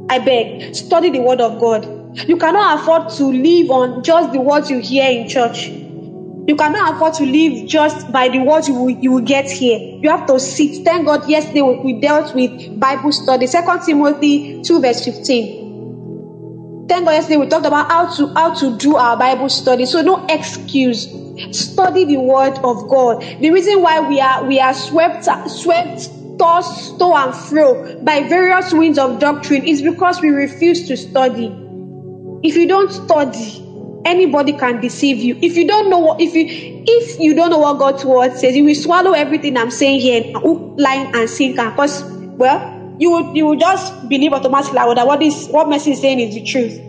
I beg, study the word of God. You cannot afford to live on just the words you hear in church. You cannot afford to live just by the words you will, you will get here. You have to sit. Thank God, yesterday we dealt with Bible study. Second Timothy 2, verse 15. Thank God yesterday we talked about how to how to do our Bible study. So no excuse. Study the word of God. The reason why we are we are swept swept tossed to and fro by various winds of doctrine is because we refuse to study. If you don't study, anybody can deceive you. If you don't know what if you if you don't know what God's word says, you will swallow everything I'm saying here, hook, line, and sinker. Because well, you would you would just believe automatically that what is what Mercy is saying is the truth.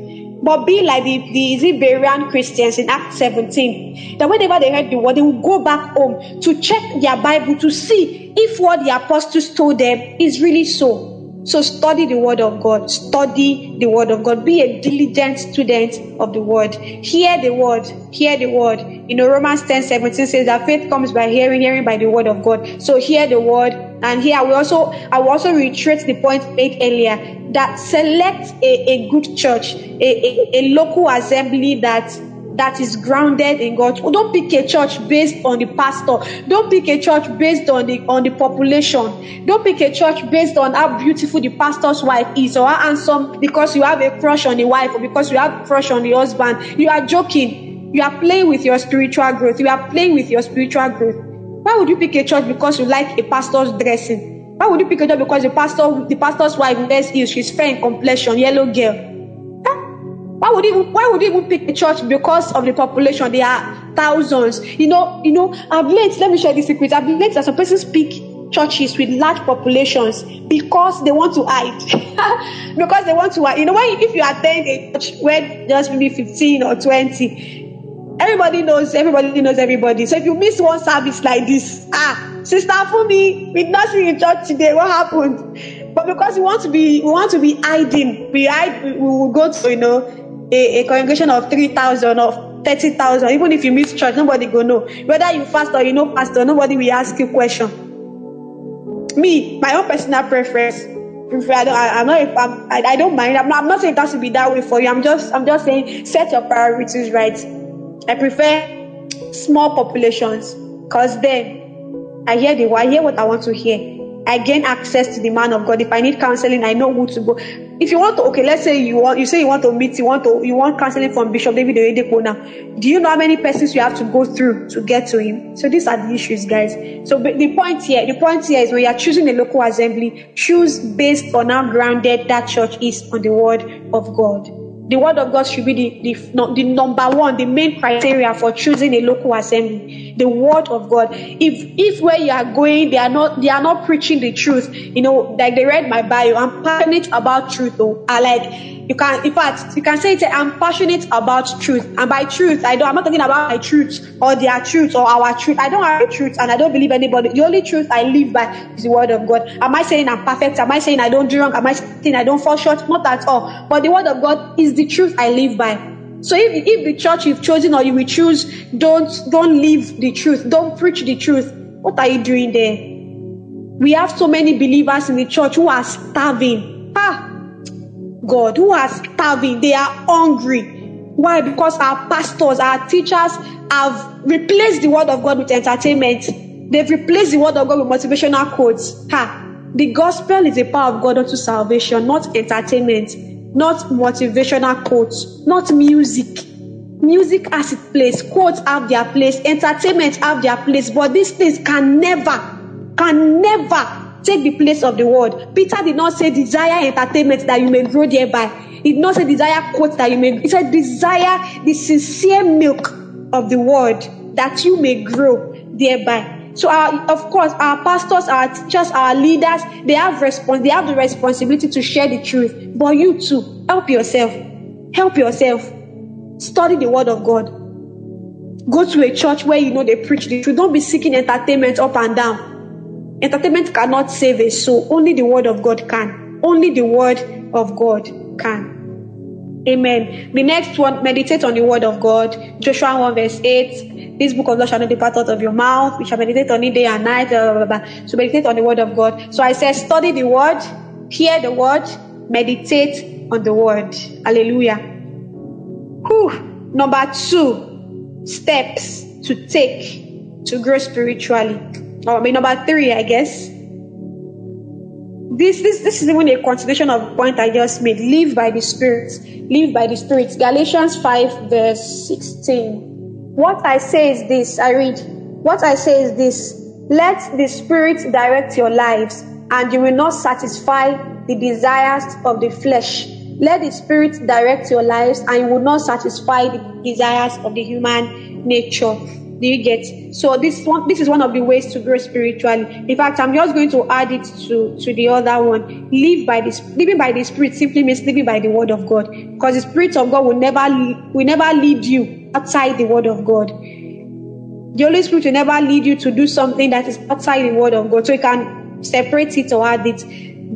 But be like the, the Berean Christians in Acts 17. That whenever they heard the word, they will go back home to check their Bible to see if what the apostles told them is really so. So study the word of God. Study the word of God. Be a diligent student of the word. Hear the word. Hear the word. You know, Romans 10 17 says that faith comes by hearing, hearing by the word of God. So hear the word. And here we also I will also reiterate the point made earlier that select a, a good church, a, a, a local assembly that that is grounded in God. Don't pick a church based on the pastor. Don't pick a church based on the on the population. Don't pick a church based on how beautiful the pastor's wife is or how handsome because you have a crush on the wife or because you have a crush on the husband. You are joking. You are playing with your spiritual growth. You are playing with your spiritual growth. Why would you pick a church because you like a pastor's dressing? Why would you pick a church because the pastor the pastor's wife wears heels, she's fair in complexion, yellow girl? Why would even why would you even pick a church because of the population? There are thousands. You know, you know, I've learned, let me share this secret. I've learned that some persons pick churches with large populations because they want to hide. because they want to hide. You know, when if you attend a church where just maybe 15 or 20, everybody knows everybody knows everybody. So if you miss one service like this, ah, sister me, we not see in church today. What happened? But because we want to be we want to be hiding, we hide we will go to, you know, a, a congregation of 3,000 or 30,000, even if you miss church, nobody go know. Whether you fast or you know pastor, nobody will ask you question. Me, my own personal preference, I don't, I, am not, I'm, I, I don't mind. I'm not, I'm not saying it has to be that way for you. I'm just, I'm just saying set your priorities right. I prefer small populations because then I hear the, I hear what I want to hear. I gain access to the man of God. If I need counseling, I know who to go. If you want to, okay, let's say you want, you say you want to meet, you want to, you want counseling from Bishop David Oyedepo now. Do you know how many persons you have to go through to get to him? So these are the issues, guys. So the point here, the point here is when you are choosing a local assembly, choose based on how grounded that church is on the word of God. The word of God should be the, the, the number one, the main criteria for choosing a local assembly. The word of God. If if where you are going, they are not they are not preaching the truth. You know, like they read my bio. I'm passionate about truth. Though I like you can, in fact, you can say it. I'm passionate about truth, and by truth, I don't. I'm not talking about my truth or their truth or our truth. I don't have a truth, and I don't believe anybody. The only truth I live by is the word of God. Am I saying I'm perfect? Am I saying I don't do wrong? Am I saying I don't fall short? Not at all. But the word of God is the truth I live by. So if, if the church you've chosen or you will choose don't don't live the truth, don't preach the truth, what are you doing there? We have so many believers in the church who are starving. Ah, God, who are starving, they are hungry. Why? Because our pastors, our teachers have replaced the word of God with entertainment. They've replaced the word of God with motivational quotes. Ha! The gospel is a power of God unto salvation, not entertainment, not motivational quotes, not music. Music has its place, quotes have their place, entertainment have their place, but these things can never, can never take the place of the word. Peter did not say desire entertainment that you may grow thereby. He did not say desire quotes that you may. He said desire the sincere milk of the word that you may grow thereby. So, our, of course, our pastors, our teachers, our leaders, they have respons- They have the responsibility to share the truth. But you too, help yourself. Help yourself. Study the word of God. Go to a church where you know they preach the truth. Don't be seeking entertainment up and down. Entertainment cannot save a soul. Only the word of God can. Only the word of God can. Amen. The next one, meditate on the word of God. Joshua 1 verse 8. This book of law shall not depart out of your mouth. We shall meditate on it day and night. Blah, blah, blah, So meditate on the word of God. So I said, study the word, hear the word, meditate on the word. Hallelujah. Whew. Number two, steps to take to grow spiritually. Or maybe number three, I guess. This, this, this is even a continuation of the point I just made. Live by the Spirit. Live by the Spirit. Galatians 5, verse 16. What I say is this. I read. What I say is this. Let the Spirit direct your lives, and you will not satisfy the desires of the flesh. Let the Spirit direct your lives, and you will not satisfy the desires of the human nature. Do you get? So this one, this is one of the ways to grow spiritually. In fact, I'm just going to add it to to the other one. Live by this, living by the Spirit simply means living by the Word of God, because the Spirit of God will never will never lead you outside the Word of God. The Holy Spirit will never lead you to do something that is outside the Word of God, so you can separate it or add it.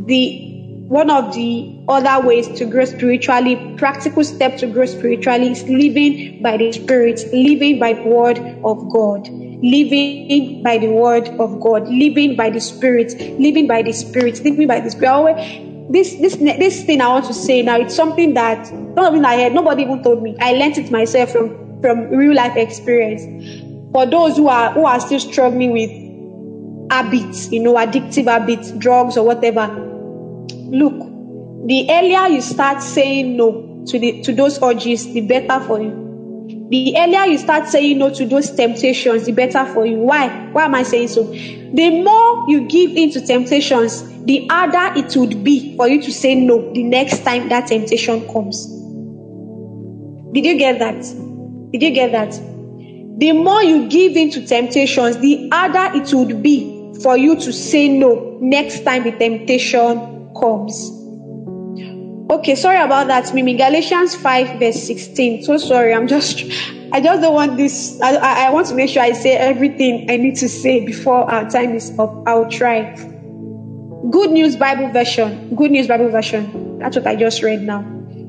The one of the other ways to grow spiritually, practical step to grow spiritually is living by the Spirit, living by the Word of God, living by the Word of God, living by the Spirit, living by the Spirit, living by the Spirit. This this this thing I want to say now, it's something that not even I heard, nobody even told me. I learned it myself from from real life experience. For those who are who are still struggling with habits, you know, addictive habits, drugs or whatever, Look, the earlier you start saying no to the to those urges, the better for you. The earlier you start saying no to those temptations, the better for you. Why? Why am I saying so? The more you give in to temptations, the harder it would be for you to say no the next time that temptation comes. Did you get that? Did you get that? The more you give in to temptations, the harder it would be for you to say no next time the temptation comes. Okay, sorry about that, Mimi. Galatians 5, verse 16. So sorry, I'm just, I just don't want this. I, I want to make sure I say everything I need to say before our time is up. I'll try. Good News Bible Version. Good News Bible Version. That's what I just read now.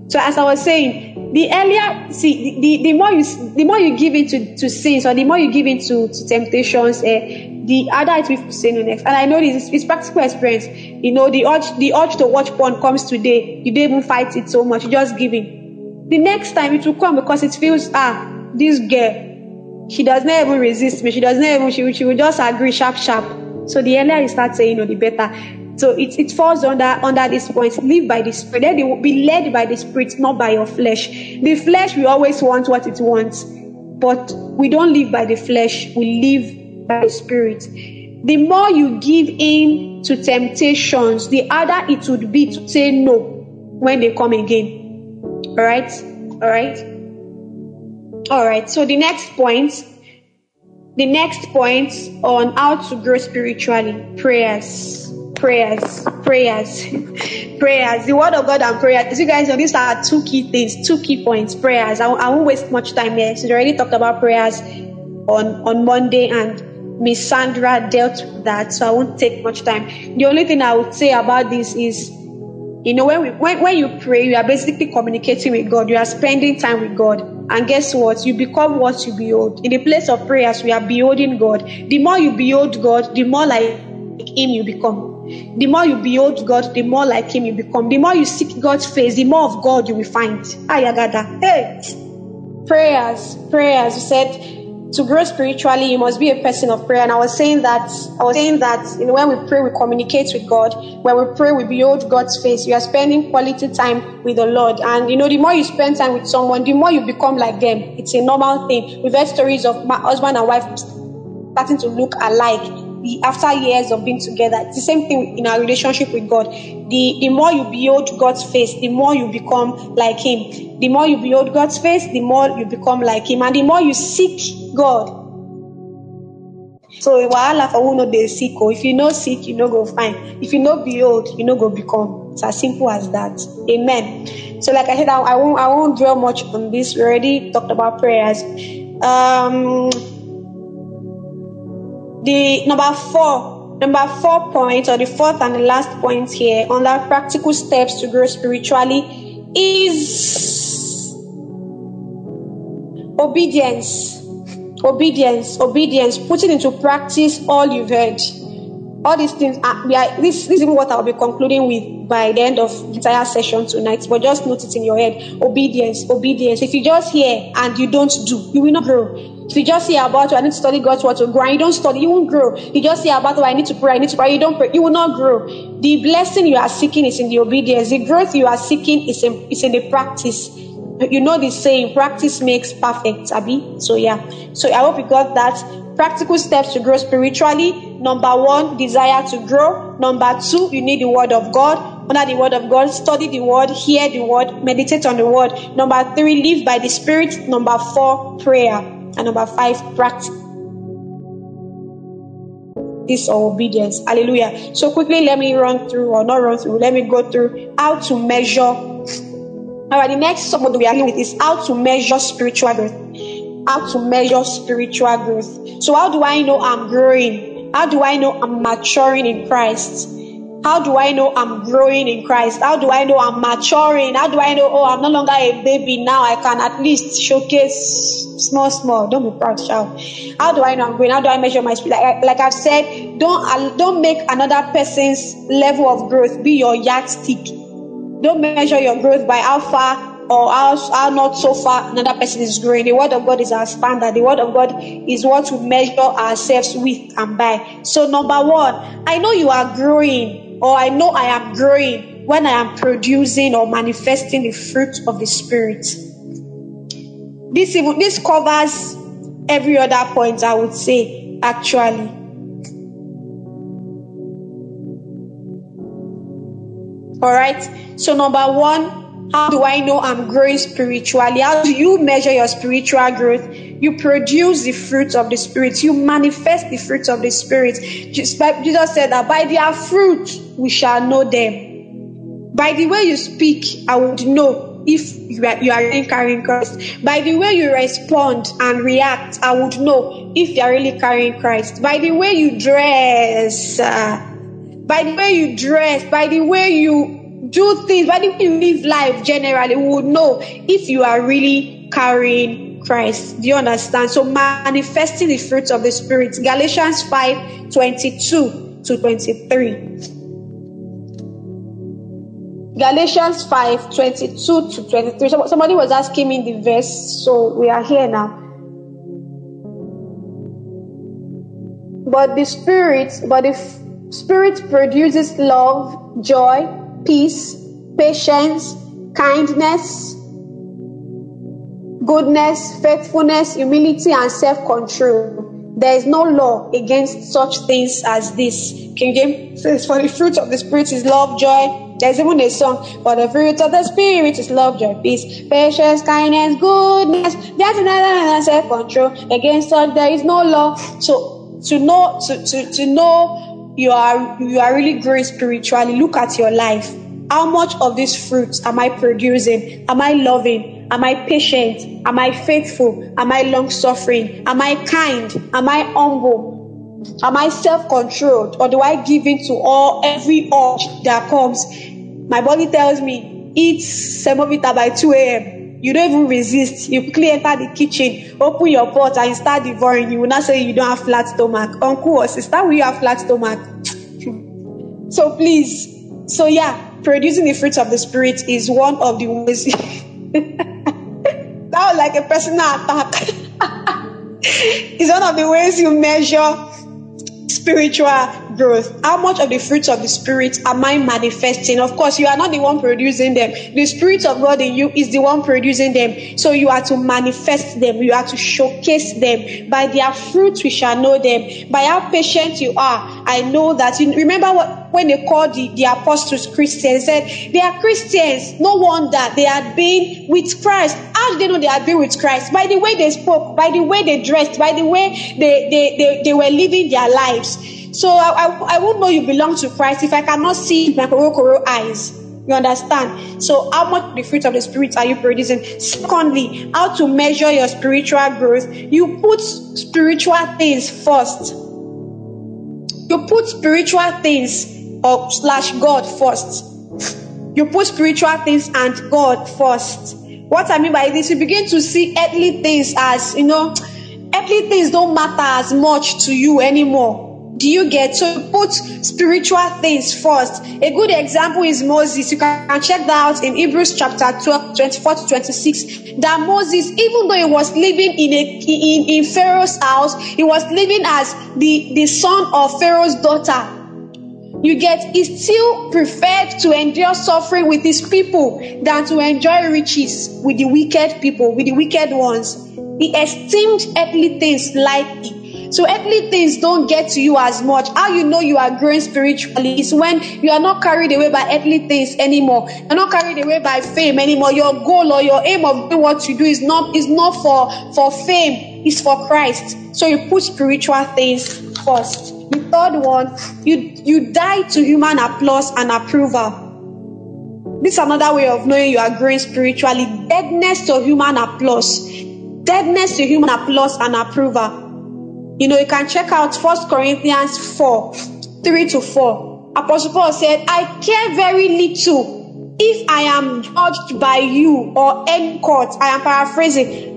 So as I was saying, the earlier, see, the, the more you, the more you give into to sins or the more you give into to temptations, eh, the harder it will say no next. And I know this is practical experience. You know, the urge, the urge to watch porn comes today. You don't even fight it so much. You just give in. The next time it will come because it feels, ah, this girl, she does not even resist me. She does not even, she, she will just agree sharp, sharp. So the earlier you start saying you know the better. So it, it falls under under this point. Live by the spirit. Then they will be led by the spirit, not by your flesh. The flesh will always want what it wants. But we don't live by the flesh, we live by the Spirit. The more you give in to temptations, the harder it would be to say no when they come again. All right? All right? All right. So the next point, the next point on how to grow spiritually, prayers. Prayers, prayers, prayers. The word of God and prayers. You guys know these are two key things, two key points. Prayers. I, I won't waste much time here. So we already talked about prayers on on Monday and Miss Sandra dealt with that, so I won't take much time. The only thing I would say about this is, you know, when we, when, when you pray, you are basically communicating with God. You are spending time with God. And guess what? You become what you behold. In the place of prayers, we are beholding God. The more you behold God, the more like Him you become. The more you behold God, the more like Him you become. The more you seek God's face, the more of God you will find. Ayagada. Hey! Prayers, prayers. You said, to grow spiritually, you must be a person of prayer. And I was saying that I was saying that you know when we pray, we communicate with God. When we pray, we behold God's face. You are spending quality time with the Lord. And you know, the more you spend time with someone, the more you become like them. It's a normal thing. We've heard stories of my husband and wife starting to look alike after years of being together. It's the same thing in our relationship with God. The, the more you behold God's face, the more you become like Him. The more you behold God's face, the more you become like Him. And the more you seek God. So wahala for know they seek. Oh. if you know seek, you know go find. If you know behold, you know go become. It's as simple as that. Amen. So like I said, I, I won't I won't dwell much on this. We already talked about prayers. Um the number four, number four point, or the fourth and the last point here on that practical steps to grow spiritually is obedience. Obedience, obedience, putting into practice all you've heard. All these things are, we are this, this is what I'll be concluding with by the end of the entire session tonight. But just note it in your head. Obedience, obedience. If you just hear and you don't do, you will not grow if you just hear about, oh, I need to study God's word to grow, and you don't study, you won't grow. You just hear about, oh, I need to pray, I need to pray, you don't pray, you will not grow. The blessing you are seeking is in the obedience. The growth you are seeking is in, is in the practice. You know the saying, practice makes perfect, Abby. So yeah. So I hope you got that. Practical steps to grow spiritually. Number one, desire to grow. Number two, you need the word of God. Under the word of God, study the word, hear the word, meditate on the word. Number three, live by the spirit. Number four, prayer. And number five, practice this or obedience. Hallelujah. So quickly, let me run through or not run through. Let me go through how to measure. All right, the next subject we are dealing with is how to measure spiritual growth. How to measure spiritual growth. So how do I know I'm growing? How do I know I'm maturing in Christ? How do I know I'm growing in Christ? How do I know I'm maturing? How do I know, oh, I'm no longer a baby now? I can at least showcase small, small. Don't be proud, child. How do I know I'm growing? How do I measure my speed? Like, like I've said, don't don't make another person's level of growth be your yardstick. Don't measure your growth by how far or how, how not so far another person is growing. The word of God is our standard. The word of God is what we measure ourselves with and by. So number one, I know you are growing or I know I am growing when I am producing or manifesting the fruit of the spirit. This this covers every other point I would say actually. All right. So number one, how do I know I'm growing spiritually? How do you measure your spiritual growth? You produce the fruits of the spirit. You manifest the fruits of the spirit. Jesus said that by their fruit we shall know them. By the way you speak, I would know if you are, you are really carrying Christ. By the way you respond and react, I would know if you are really carrying Christ. By the way you dress, uh, by the way you dress, by the way you do things, the way you live life generally, we would know if you are really carrying Christ. Do you understand? So manifesting the fruits of the Spirit. Galatians 5 22 to 23. Galatians 5 22 to 23. Somebody was asking me the verse, so we are here now. But the Spirit, but the Spirit produces love, joy, peace, patience, kindness, goodness, faithfulness, humility, and self control. There is no law against such things as this. King James says, For the fruit of the Spirit is love, joy, there's even a song, for the fruit of the Spirit is love, joy, peace, patience, kindness, goodness, gentleness, and self-control. Against such there is no law. So to know, to, to, to know you are you are really growing spiritually, look at your life. How much of these fruits am I producing? Am I loving? Am I patient? Am I faithful? Am I long suffering? Am I kind? Am I humble? Am I self-controlled or do I give in to all every urge that comes? My body tells me eat semovita by 2 a.m. You don't even resist. You quickly enter the kitchen, open your pot, and start devouring. You will not say you don't have flat stomach. Uncle or sister, will you have flat stomach? so please, so yeah, producing the fruits of the spirit is one of the ways. that was like a personal attack. it's one of the ways you measure spiritual growth. How much of the fruits of the Spirit am I manifesting? Of course, you are not the one producing them. The Spirit of God in you is the one producing them. So you are to manifest them. You are to showcase them. By their fruits we shall know them. By how patient you are, I know that. You remember what when they called the, the apostles Christians, said they are Christians. No wonder they had been with Christ. How did they know they been with Christ? By the way they spoke, by the way they dressed, by the way they, they, they, they were living their lives. So I, I, I won't know you belong to Christ if I cannot see my koro eyes. You understand? So, how much the fruit of the spirit are you producing? Secondly, how to measure your spiritual growth? You put spiritual things first. You put spiritual things or slash God first. You put spiritual things and God first. What I mean by this, you begin to see earthly things as you know, earthly things don't matter as much to you anymore do you get? So put spiritual things first. A good example is Moses. You can check that out in Hebrews chapter 12, 24 to 26. That Moses, even though he was living in a in, in Pharaoh's house, he was living as the, the son of Pharaoh's daughter. You get, he still preferred to endure suffering with his people than to enjoy riches with the wicked people, with the wicked ones. He esteemed earthly things lightly So earthly things don't get to you as much. How you know you are growing spiritually is when you are not carried away by earthly things anymore. You're not carried away by fame anymore. Your goal or your aim of doing what you do is not is not for for fame. It's for Christ. So you put spiritual things first. The third one, you you die to human applause and approval. This is another way of knowing you are growing spiritually. Deadness to human applause. Deadness to human applause and approval. You know, you can check out First Corinthians 4 3 to 4. Apostle Paul said, I care very little if I am judged by you or any court. I am paraphrasing.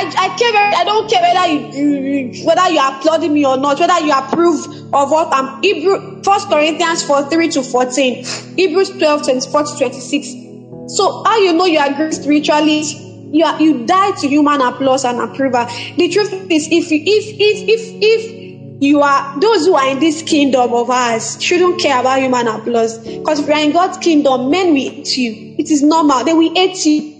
I, I care I don't care whether you, you, whether you are applauding me or not, whether you approve of what I'm Hebrew First Corinthians 4 3 to 14, Hebrews 12 24 to 26. So how you know you are growing spiritually you are you die to human applause and approval. The truth is if you if if if if you are those who are in this kingdom of ours shouldn't care about human applause. Because if you are in God's kingdom, men will hate you. It is normal. They will hate you.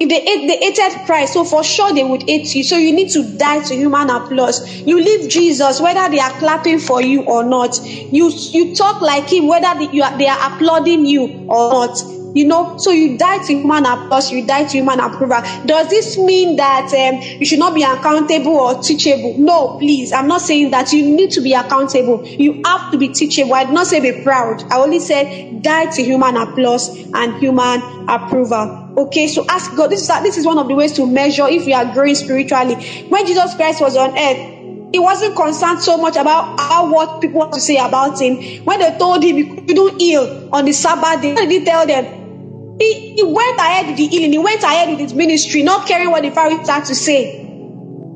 If they ate, they hated Christ, so for sure they would hate you. So you need to die to human applause. You leave Jesus, whether they are clapping for you or not. You you talk like him, whether they, are, they are applauding you or not. You know, so you die to human applause, you die to human approval. Does this mean that um, you should not be accountable or teachable? No, please. I'm not saying that you need to be accountable. You have to be teachable. I did not say be proud. I only said die to human applause and human approval. Okay, so ask God. This is this is one of the ways to measure if you are growing spiritually. When Jesus Christ was on earth, he wasn't concerned so much about how what people want to say about him. When they told him he couldn't heal on the Sabbath day, did he tell them? He, he went ahead with the healing, he went ahead with his ministry, not caring what the Pharisees had to say.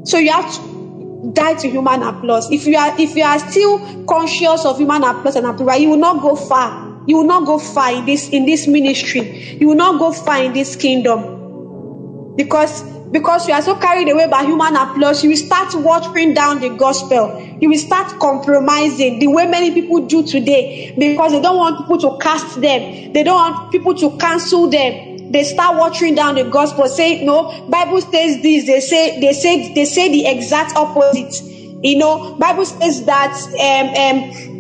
So you have to die to human applause. If you are if you are still conscious of human applause and approval, you will not go far. You will not go far in this in this ministry. You will not go far in this kingdom. Because because you are so carried away by human applause, you will start watering down the gospel. You will start compromising the way many people do today because they don't want people to cast them. They don't want people to cancel them. They start watering down the gospel, say, no, Bible says this. They say, they say, they say the exact opposite. You know, Bible says that um, um,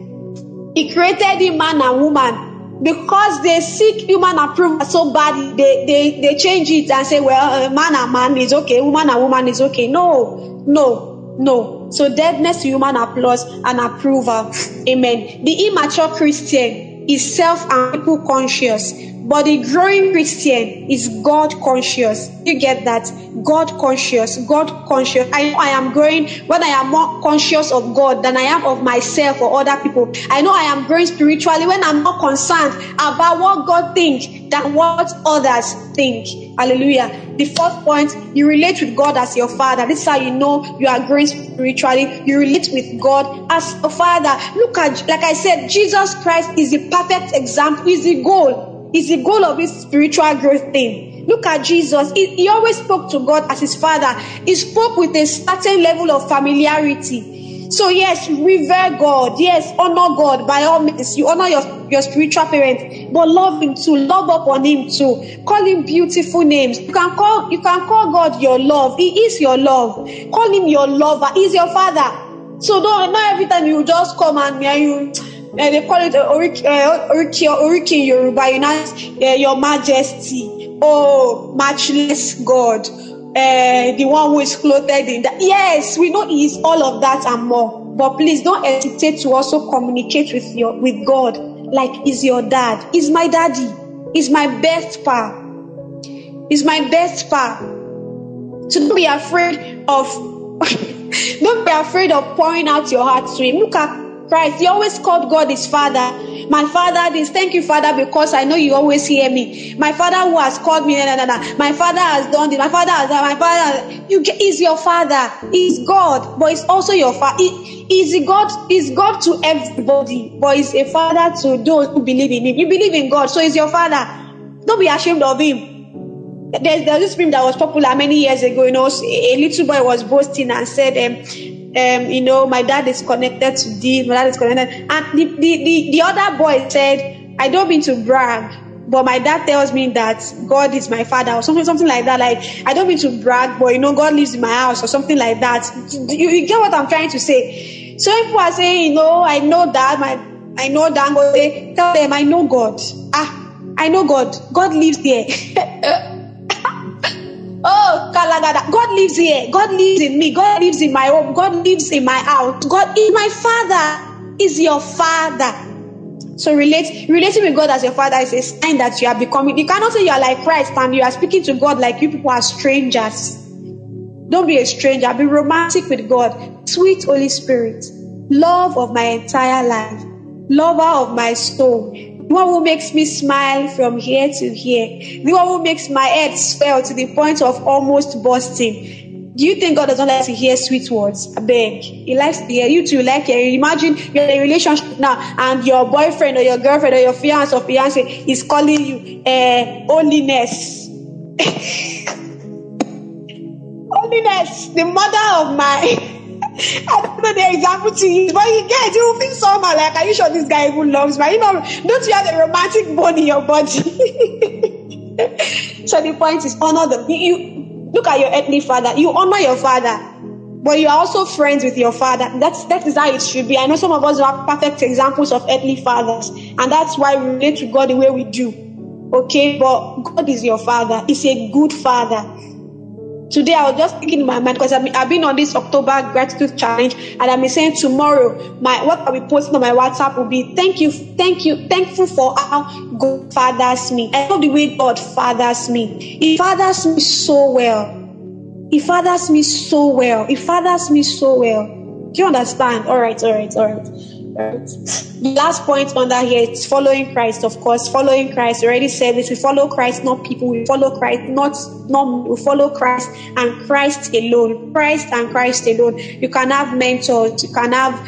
He created the man and woman because they seek human approval so badly. They they they change it and say well man and man is okay woman and woman is okay. No no no. So deadness to human applause and approval. Amen. The immature christian is self and people conscious but the growing Christian is God conscious. You get that? God conscious. God conscious. I know I am growing when I am more conscious of God than I am of myself or other people. I know I am growing spiritually when I'm more concerned about what God thinks than what others think. Hallelujah. The fourth point, you relate with God as your father. This is how you know you are growing spiritually. You relate with God as a father. Look at, like I said, Jesus Christ is the perfect example, is the goal is the goal of his spiritual growth thing. Look at Jesus. He, he, always spoke to God as his father. He spoke with a certain level of familiarity. So, yes, revere God. Yes, honor God by all means. You honor your, your spiritual parent, but love him too. Love up on him too. Call him beautiful names. You can call you can call God your love. He is your love. Call him your lover. He's your father. So don't not every time you just come and you uh, they call it uh, Oriki, uh, Oriki, Oriki in Yoruba, know, uh, Your Majesty, oh, matchless God, uh, the one who is clothed in that. Yes, we know He is all of that and more. But please don't hesitate to also communicate with your with God, like He's your dad. He's my daddy. He's my best pa. He's my best pa. So don't be afraid of. don't be afraid of pouring out your heart to Him. Look at Christ. He always called God his father. My father this. Thank you, Father, because I know you always hear me. My father who has called me. Nah, nah, nah. My father has done this. My father has done. My father. You is your father. He's God, but he's also your father. He, he's God. He's God to everybody, but he's a father to those who believe in him. You believe in God, so he's your father. Don't be ashamed of him. There's, there's this film that was popular many years ago. You know, a little boy was boasting and said, um, um, you know, my dad is connected to this, my dad is connected. And the, the, the, the other boy said, I don't mean to brag, but my dad tells me that God is my father or something, something like that. Like I don't mean to brag, but you know, God lives in my house or something like that. You, you get what I'm trying to say? So people are saying, you know, I know that my, I know that. Tell them I know God. Ah, I know God. God lives there. oh, Kalagada. God lives here. God lives in me. God lives in my home. God lives in my house. God is my father. Is your father. So relate, relating with God as your father is a sign that you are becoming. You cannot say you are like Christ and you are speaking to God like you people are strangers. Don't be a stranger. Be romantic with God. Sweet Holy Spirit, love of my entire life, lover of my soul, the one who makes me smile from here to here, the one who makes my head swell to the point of almost bursting, do you think God doesn't like to hear sweet words? I beg. He likes to hear you too. Like imagine you're in a relationship now, and your boyfriend or your girlfriend or your fiance or fiance is calling you uh, holiness. holiness, the mother of my. I don't know the example to use, but you get you feel somehow like, are you sure this guy even loves me? You know, don't you have the romantic bone in your body? so the point is honor the you Look at your earthly father. You honor your father, but you are also friends with your father. That's that is how it should be. I know some of us have perfect examples of earthly fathers, and that's why we relate to God the way we do. Okay, but God is your father. He's a good father. Today I was just thinking in my mind because I've, been on this October gratitude challenge and I'm saying tomorrow my what I'll be posting on my WhatsApp will be thank you, thank you, thankful for how God fathers me. I love the way God fathers me. He fathers me so well. He fathers me so well. He fathers me so well. Do you understand? All right, all right, all right. The last point under here is following Christ, of course. Following Christ. We already said this. We follow Christ, not people. We follow Christ, not not we follow Christ and Christ alone. Christ and Christ alone. You can have mentors, you can have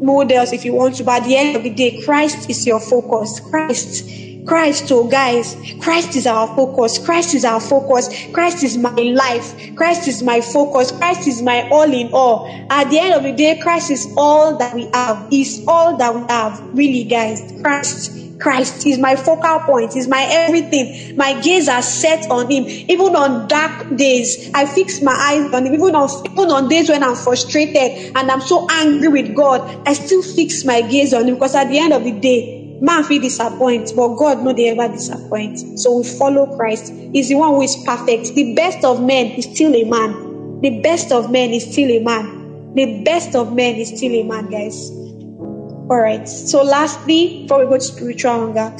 models if you want to, but at the end of the day, Christ is your focus. Christ Christ, oh guys, Christ is our focus. Christ is our focus. Christ is my life. Christ is my focus. Christ is my all in all. At the end of the day, Christ is all that we have. Is all that we have. Really, guys. Christ. Christ is my focal point, is my everything. My gaze are set on Him. Even on dark days, I fix my eyes on Him. Even on even on days when I'm frustrated and I'm so angry with God, I still fix my gaze on Him because at the end of the day, Man feel disappoint, but God no they ever disappoint. So we follow Christ. He's the one who is perfect. The best of men is still a man. The best of men is still a man. The best of men is still a man, guys. All right. So lastly, before we go to spiritual hunger,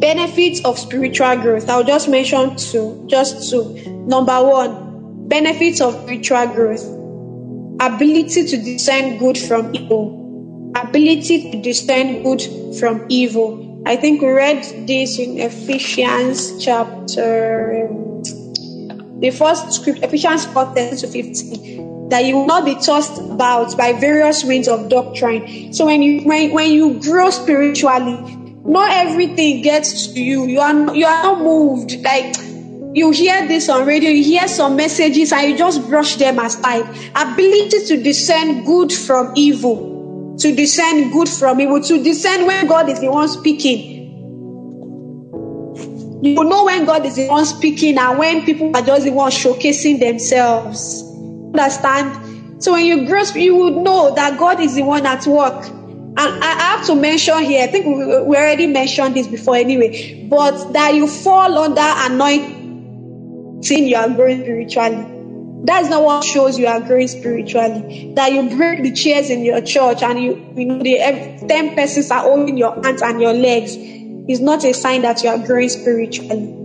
benefits of spiritual growth. I'll just mention two. Just two. Number one, benefits of spiritual growth. Ability to discern good from evil ability to discern good from evil. I think we read this in Ephesians chapter, um, the first script, Ephesians 4 10 to 15, that you will not be tossed about by various winds of doctrine. So when you when, when you grow spiritually, not everything gets to you. You are you are not moved like you hear this on radio, you hear some messages, and you just brush them aside. Ability to discern good from evil to discern good from evil, to discern when God is the one speaking. You will know when God is the one speaking and when people are just the one showcasing themselves. Understand? So when you grasp, you would know that God is the one at work. And I have to mention here, I think we, we already mentioned this before anyway, but that you fall under anointing, you are growing spiritually. That's not what shows you are growing spiritually. That you break the chairs in your church and you, you know, the ten persons are holding your hands and your legs is not a sign that you are growing spiritually.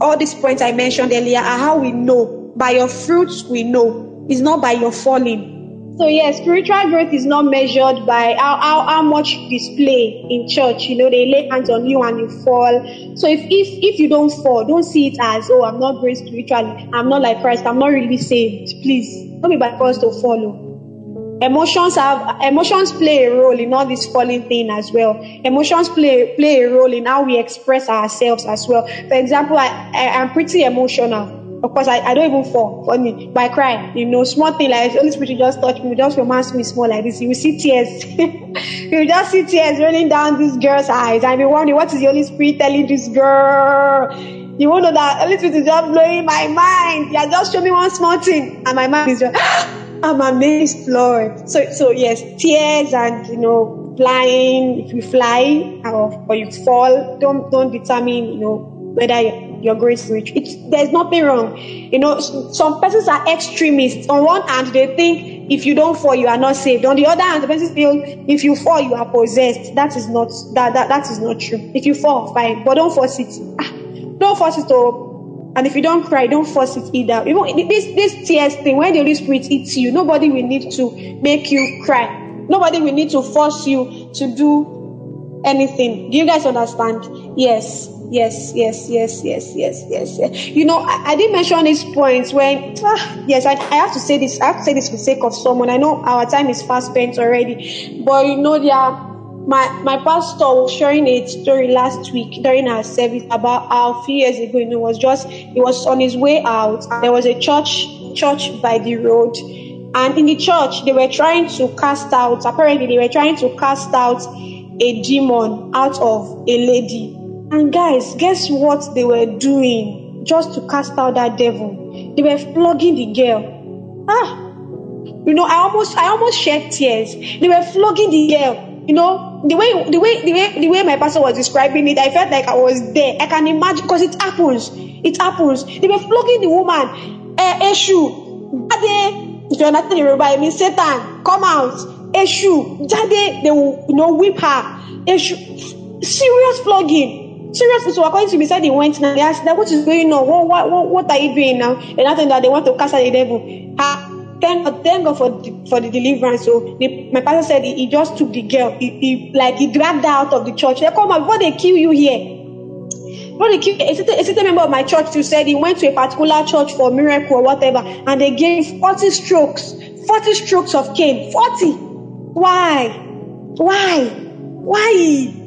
All these points I mentioned earlier are how we know. By your fruits, we know. It's not by your falling. So yes, spiritual growth is not measured by how, how, how much display in church. You know, they lay hands on you and you fall. So if, if if you don't fall, don't see it as oh I'm not growing spiritually. I'm not like Christ. I'm not really saved. Please don't be by force to follow. Emotions have emotions play a role in all this falling thing as well. Emotions play play a role in how we express ourselves as well. For example, I, I I'm pretty emotional Of course, I, I don't even fall funny, but I cry. You know, small thing like Holy Spirit just touch me, just romance me small like this. You will see tears. you will just see tears running down this girl's eyes, and you wonder what is the Holy Spirit telling this girl. You won't know that Holy Spirit is just blowing my mind. Yeah, just show me one small thing, and my mind is just. I'm amazed, Lord. So, so yes, tears and you know, flying. If you fly or, or you fall, don't don't determine you know whether going to reach. It's, there's nothing wrong. You know, some persons are extremists. On one hand, they think if you don't fall, you are not saved. On the other hand, the person feel if you fall, you are possessed. That is not that that, that is not true. If you fall, fine, but don't force it. Ah, don't force it to and if you don't cry, don't force it either. Even this this tears thing, when the Holy Spirit eats you, nobody will need to make you cry. Nobody will need to force you to do anything. Do you guys understand? Yes, yes, yes, yes, yes, yes, yes. yes. You know, I, I did mention these points when ah, yes, I, I have to say this. I have to say this for the sake of someone. I know our time is fast spent already, but you know, there my my pastor was sharing a story last week during our service about how a few years ago, you know, was just he was on his way out. There was a church church by the road, and in the church they were trying to cast out. Apparently, they were trying to cast out a demon out of a lady. And guys, guess what they were doing just to cast out that devil? They were flogging the girl. Ah, you know, I almost I almost shed tears. They were flogging the girl. You know the way the way the way the way my pastor was describing it i felt like i was there. I can imagine because it happens. It happens. They were flogging the woman. Eh, eshu jade if you understand yoruba i mean satan come out. Eshu jade they will you know whip her. Eshu serious flogging seriously so according to me said he went now they asked that what is going on what what what, what are you doing now and after that they want to cast out the devil her thank God, thank God for the, for the deliverance. So the, my pastor said he, he, just took the girl, he, he like he dragged her out of the church. They come on, before they kill you here. Before they kill a certain, a member of my church too said he went to a particular church for miracle or whatever, and they gave 40 strokes, 40 strokes of cane. 40. Why? Why? Why?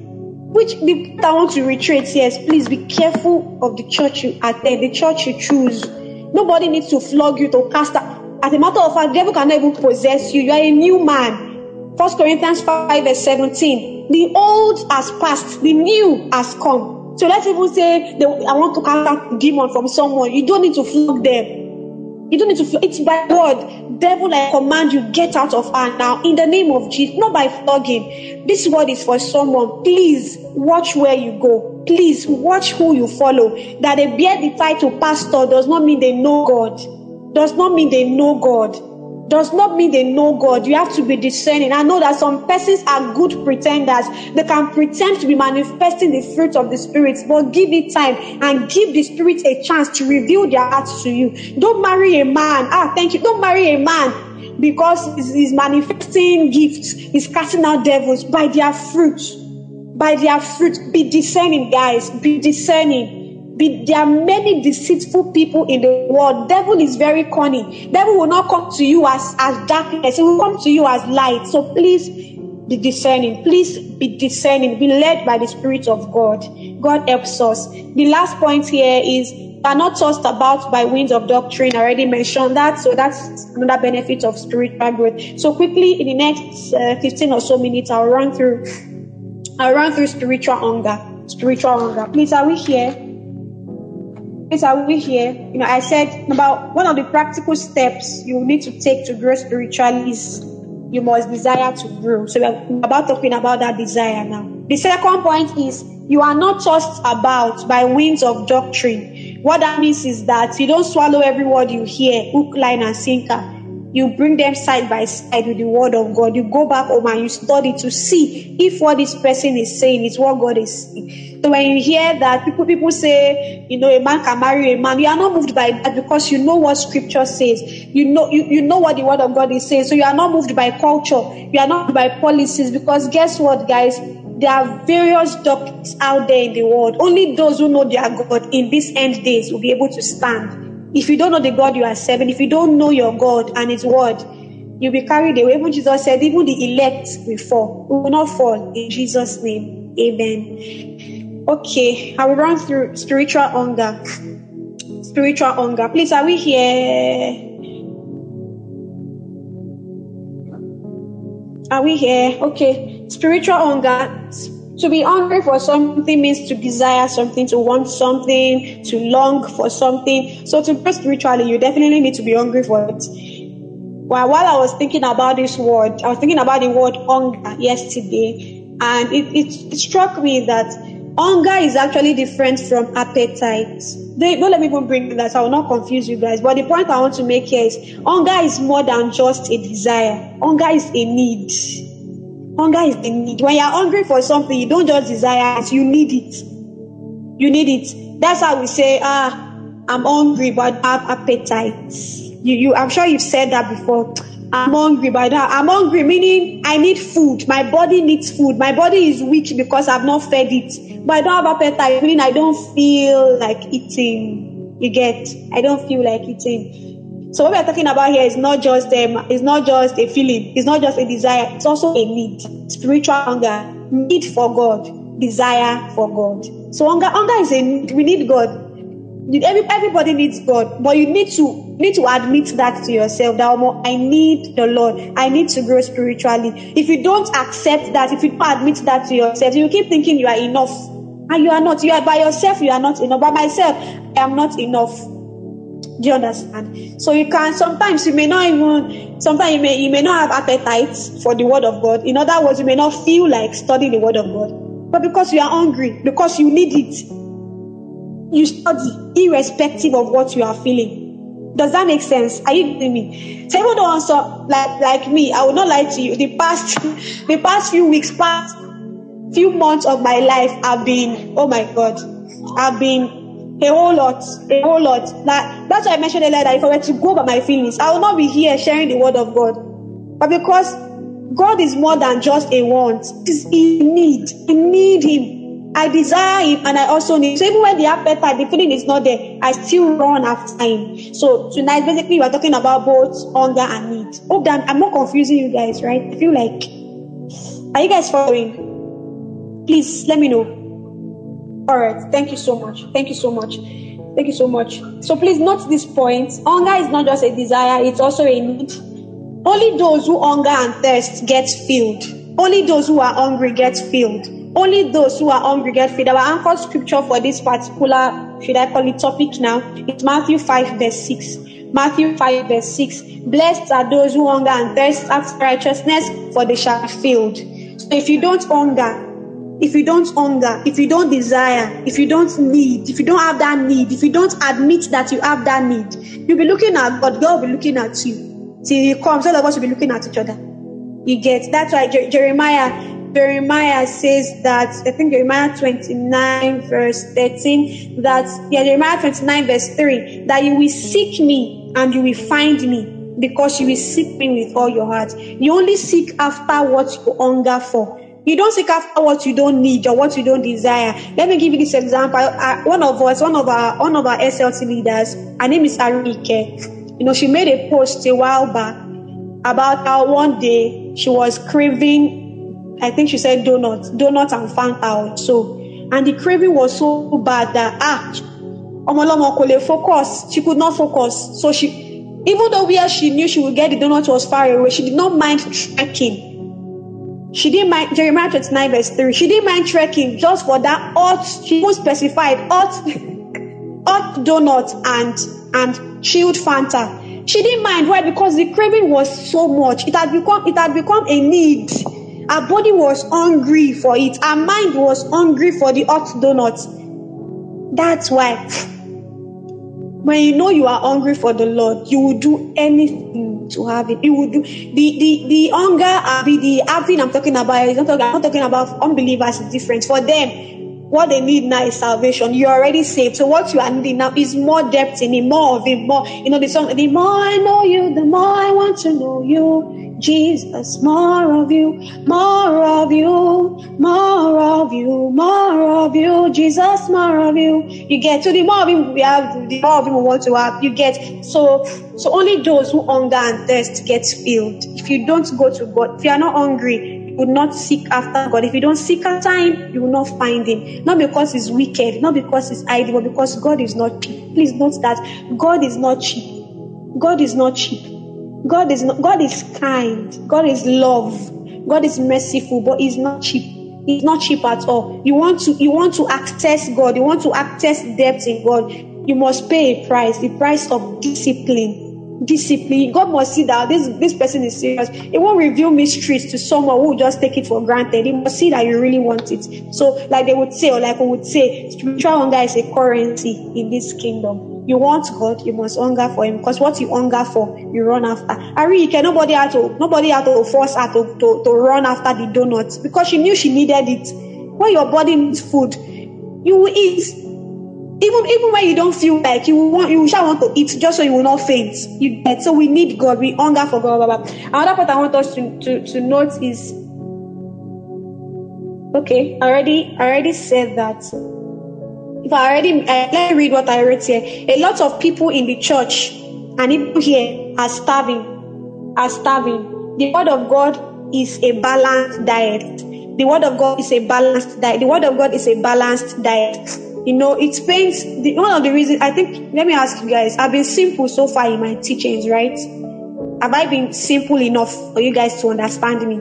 Which the, want to retreat, yes, please be careful of the church you attend, the church you choose. Nobody needs to flog you to cast out. As a matter of fact, devil cannot even possess you. You are a new man. First Corinthians 5 verse 17. The old has passed, the new has come. So let's even say I want to cast out demon from someone. You don't need to flog them. You don't need to. It's by word. Devil, I command you, get out of her now in the name of Jesus, not by flogging. This word is for someone. Please watch where you go. Please watch who you follow. That they bear the title pastor does not mean they know God does not mean they know God. Does not mean they know God. You have to be discerning. I know that some persons are good pretenders. They can pretend to be manifesting the fruit of the Spirit, but give it time and give the Spirit a chance to reveal their hearts to you. Don't marry a man. Ah, thank you. Don't marry a man because he's manifesting gifts. He's casting out devils by their fruit. By their fruit. Be discerning, guys. Be discerning be, there are many deceitful people in the world. Devil is very cunning. Devil will not come to you as, as darkness. He will come to you as light. So please be discerning. Please be discerning. Be led by the Spirit of God. God helps us. The last point here is are not tossed about by winds of doctrine. I already mentioned that. So that's another benefit of spiritual growth. So quickly in the next uh, 15 or so minutes, I'll run through, I'll run through spiritual hunger. Spiritual hunger. Please, are we here? Yes, are we here? You know, I said about one of the practical steps you need to take to grow spiritually is you must desire to grow. So we're about talking about that desire now. The second point is you are not tossed about by winds of doctrine. What that means is that you don't swallow every word you hear, hook, line, and sinker you bring them side by side with the word of God. You go back home and you study to see if what this person is saying is what God is saying. So when you hear that people people say, you know, a man can marry a man, you are not moved by that because you know what scripture says. You know you, you know what the word of God is saying. So you are not moved by culture. You are not by policies because guess what, guys? There are various doctrines out there in the world. Only those who know their God in these end days will be able to stand. If you don't know the God you are serving, if you don't know your God and His word, you'll be carried away. Even Jesus said, even the elect will fall. We will not fall in Jesus' name. Amen. Okay, I will run through spiritual hunger. spiritual hunger. Please, are we here? Are we here? Okay. Spiritual hunger. To be hungry for something means to desire something, to want something, to long for something. So to grow spiritually, you definitely need to be hungry for it. While, while I was thinking about this word, I was thinking about the word hunger yesterday, and it, it, it struck me that hunger is actually different from appetite. They, don't let me even bring that. I will not confuse you guys. But the point I want to make here is hunger is more than just a desire. Hunger is a need. Hunger is a need. When you're hungry for something, you don't just desire it, you need it. You need it. That's how we say, ah, I'm hungry, but I have appetite. You, you, I'm sure you've said that before. I'm hungry, but I'm hungry, meaning I need food. My body needs food. My body is weak because I've not fed it. But I don't have appetite, meaning I don't feel like eating. You get? I don't feel like eating. So what we are talking about here is not just um, it's not just a feeling, it's not just a desire, it's also a need. Spiritual hunger, need for God, desire for God. So hunger, hunger is a need. We need God. Every, everybody needs God, but you need to need to admit that to yourself that I need the Lord. I need to grow spiritually. If you don't accept that, if you don't admit that to yourself, you keep thinking you are enough. And you are not. You are by yourself, you are not enough. By myself, I am not enough. Do you understand? So you can sometimes you may not even sometimes you may you may not have appetite for the word of God. In other words, you may not feel like studying the word of God. But because you are hungry, because you need it, you study irrespective of what you are feeling. Does that make sense? Are you getting me? So even though also like like me, I will not lie to you. The past the past few weeks, past few months of my life have been oh my god, I've been a whole lot, a whole lot. That, that's why I mentioned earlier that if I were to go by my feelings, I will not be here sharing the word of God. But because God is more than just a want, it's a need. I need Him. I desire him and I also need. So even when the appetite, the feeling is not there, I still run after him. So tonight, basically, we're talking about both hunger and need. Hope that I'm not confusing you guys, right? I feel like, are you guys following? Please let me know. All right. Thank you so much. Thank you so much. Thank you so much. So please note this point. Hunger is not just a desire, it's also a need. Only those who hunger and thirst get filled. Only those who are hungry get filled. Only those who are hungry get fed. Our anchor scripture for this particular, should I call it topic now, it's Matthew 5 verse 6. Matthew 5 verse 6. Blessed are those who hunger and thirst after righteousness, for they shall be filled. So if you don't hunger, if you don't hunger, if you don't desire, if you don't need, if you don't have that need, if you don't admit that you have that need, you'll be looking at God, God will be looking at you. Till He comes, all of us will be looking at each other. You get that's why Jeremiah Jeremiah says that, I think Jeremiah 29 verse 13, that, yeah, Jeremiah 29 verse 3, that you will seek me and you will find me because you will seek me with all your heart. You only seek after what you hunger for. You don't seek after what you don't need or what you don't desire. Let me give you this example. One of us, one of our, one of our SLT leaders, her name is Arike. You know, she made a post a while back about how one day she was craving I think she said donuts, donuts and Fanta so. And the craving was so bad that ah, focus. She could not focus. So she, even though where she knew she would get the donut was far away, she did not mind trekking. She didn't mind Jeremiah 29 verse 3. She didn't mind trekking just for that hot, she was specified hot, hot donut and and chilled Fanta. She didn't mind why because the craving was so much. It had become it had become a need. Our body was hungry for it. Our mind was hungry for the hot donuts. That's why when you know you are hungry for the Lord, you will do anything to have it. You will do the the the hunger and the, the having I'm talking about is not talking, I'm not talking about unbelievers is different. For them, what they need now is salvation. You're already saved. So what you are needing now is more depth in it, more of it, more. You know, the song, the more I know you, the more I want to know you. Jesus, more of you, more of you, more of you, more of you, Jesus, more of you. You get to the more of him we have, the more of him we want to have. You get so so only those who hunger and thirst get filled. If you don't go to God, if you are not hungry, will not seek after God. If you don't seek after Him, you will not find Him. Not because He's wicked, not because He's idle, but because God is not cheap. Please note that God is not cheap. God is not cheap. God is not, God is kind. God is love. God is merciful, but He's not cheap. He's not cheap at all. You want to you want to access God. You want to access depth in God. You must pay a price. The price of discipline discipline. God must see that this this person is serious. It won't reveal mysteries to someone who just take it for granted. He must see that you really want it. So, like they would say, or like we would say, spiritual hunger is a currency in this kingdom. You want God, you must hunger for Him. Because what you hunger for, you run after. I really can nobody had to nobody had to force her to, to, to run after the donuts because she knew she needed it. When your body needs food, you will eat even even when you don't feel like you want you shall want to eat just so you will not faint. You get so we need god. We hunger for god. Blah, blah, blah. another part i want us to, to to note is okay i already i already said that. If i already uh, let me read what i wrote here. A lot of people in the church and here are starving are starving. The word of god is a balanced diet. The word of god is a balanced diet. The word of god is a balanced diet you know, it the, one of the reasons I think let me ask you guys, I've been simple so far in my teachings, right? Have I been simple enough for you guys to understand me?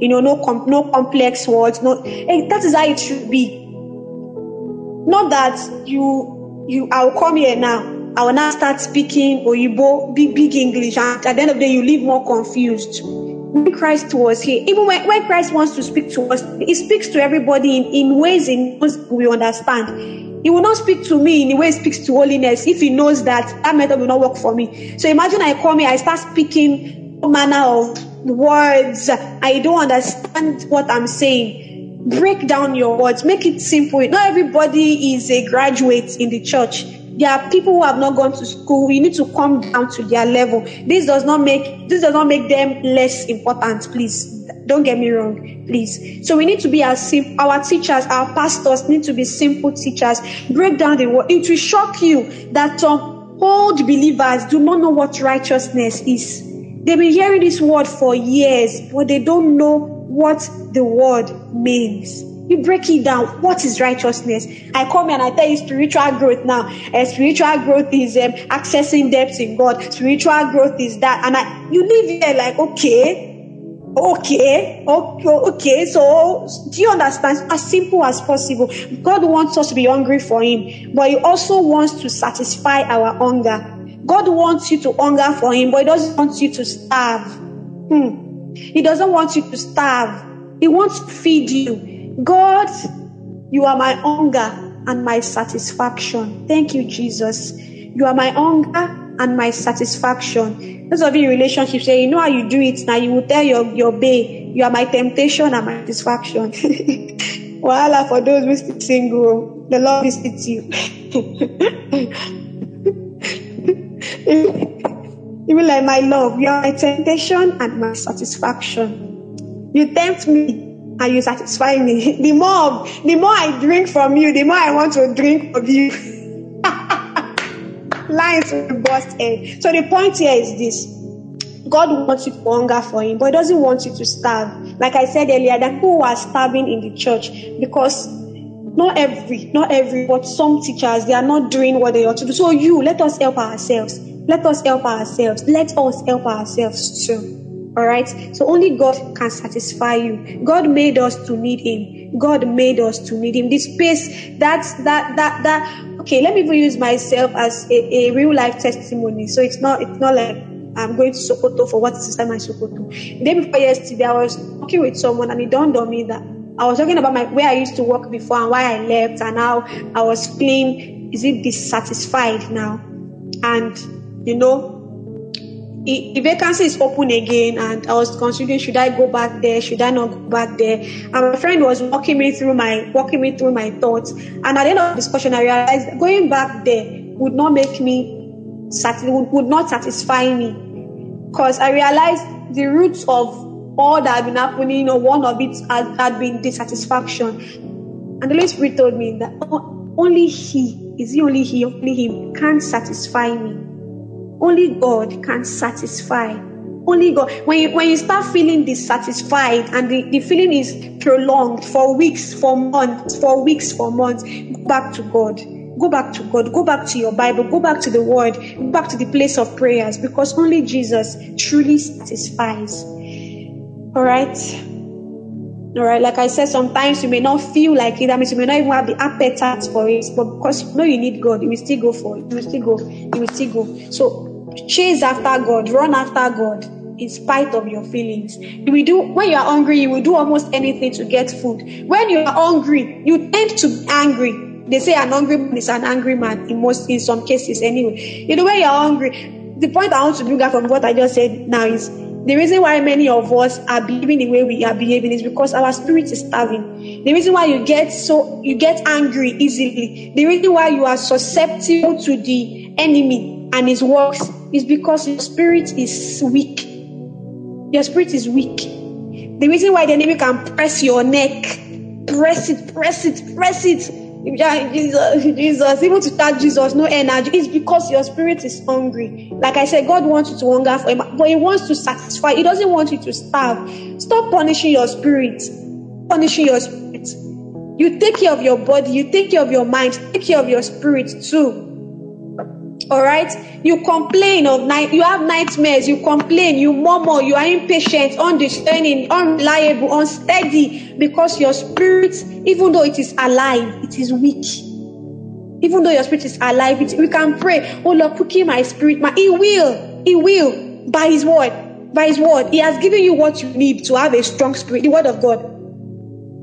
You know, no com- no complex words, no hey, that is how it should be. Not that you you I'll come here now. I will now start speaking Oyibo, big big English, and at the end of the day you leave more confused when Christ was here, even when, when Christ wants to speak to us, He speaks to everybody in, in ways in which we understand. He will not speak to me in the way He speaks to holiness if He knows that that method will not work for me. So imagine I come here, I start speaking manner of words. I don't understand what I'm saying. Break down your words, make it simple. Not everybody is a graduate in the church. There are people who have not gone to school. We need to come down to their level. This does not make this does not make them less important. Please don't get me wrong, please. So we need to be as simple. Our teachers, our pastors need to be simple teachers. Break down the word. It will shock you that some old believers do not know what righteousness is. They've been hearing this word for years, but they don't know what the word means. You break it down. What is righteousness? I come and I tell you spiritual growth now. Uh, spiritual growth is um, accessing depth in God. Spiritual growth is that. And I, you live here like, okay, okay, okay, okay. So, do you understand? As simple as possible. God wants us to be hungry for Him, but He also wants to satisfy our hunger. God wants you to hunger for Him, but He doesn't want you to starve. Hmm. He doesn't want you to starve. He wants to feed you. God, you are my hunger and my satisfaction. Thank you, Jesus. You are my hunger and my satisfaction. Those of you in relationships say, you know how you do it now. You will tell your, your bae, you are my temptation and my satisfaction. Voila for those who still single. The Lord visits you. Even like my love, you are my temptation and my satisfaction. You tempt me and you satisfy me. The more, the more I drink from you, the more I want to drink of you. Lines will burst in. So the point here is this. God wants you to hunger for Him, but He doesn't want you to starve. Like I said earlier, that people are starving in the church because not every, not every, but some teachers, they are not doing what they ought to do. So you, let us help ourselves. Let us help ourselves. Let us help ourselves too. All right. So only God can satisfy you. God made us to need Him. God made us to need Him. This space, that's that that that. Okay, let me even use myself as a, a real life testimony. So it's not it's not like I'm going to Sokoto for what is my Sokoto. The day before yesterday, I was talking with someone and it dawned on me that I was talking about my where I used to work before and why I left and how I was feeling is it dissatisfied now, and you know the vacancy is open again and I was considering should I go back there, should I not go back there? And my friend was walking me through my walking me through my thoughts. And at the end of the discussion I realized going back there would not make me would, would not satisfy me. Because I realized the roots of all that had been happening, know, one of it had, had been dissatisfaction. And the Holy Spirit told me that only He, is He only He, only Him can satisfy me. Only God can satisfy. Only God. When you, when you start feeling dissatisfied and the, the feeling is prolonged for weeks, for months, for weeks, for months, go back to God. Go back to God. Go back to your Bible. Go back to the Word. Go back to the place of prayers because only Jesus truly satisfies. All right. All right, like I said, sometimes you may not feel like it. That means you may not even have the appetite for it. But because you know you need God, you will still go for it. You will still go. You will still go. So chase after God, run after God in spite of your feelings. Will do when you are hungry, you will do almost anything to get food. When you are hungry, you tend to be angry. They say an hungry man is an angry man in most in some cases anyway. You know when you're hungry, the point I want to bring out from what I just said now is the reason why many of us are behaving the way we are behaving is because our spirit is starving. The reason why you get so you get angry easily, the reason why you are susceptible to the enemy and his works is because your spirit is weak. Your spirit is weak. The reason why the enemy can press your neck, press it, press it, press it. Jesus, Jesus, even to touch Jesus, no energy. It's because your spirit is hungry. Like I said, God wants you to hunger for Him, but He wants to satisfy. He doesn't want you to starve. Stop punishing your spirit. Punishing your spirit. You take care of your body. You take care of your mind. Take care of your spirit too. All right. You complain of night. You have nightmares. You complain. You murmur. You are impatient, undiscerning, unreliable, unsteady because your spirit, even though it is alive, it is weak. Even though your spirit is alive, it, we can pray. Oh Lord, quicken my spirit. My, he will. He will by His word. By His word, He has given you what you need to have a strong spirit. The word of God.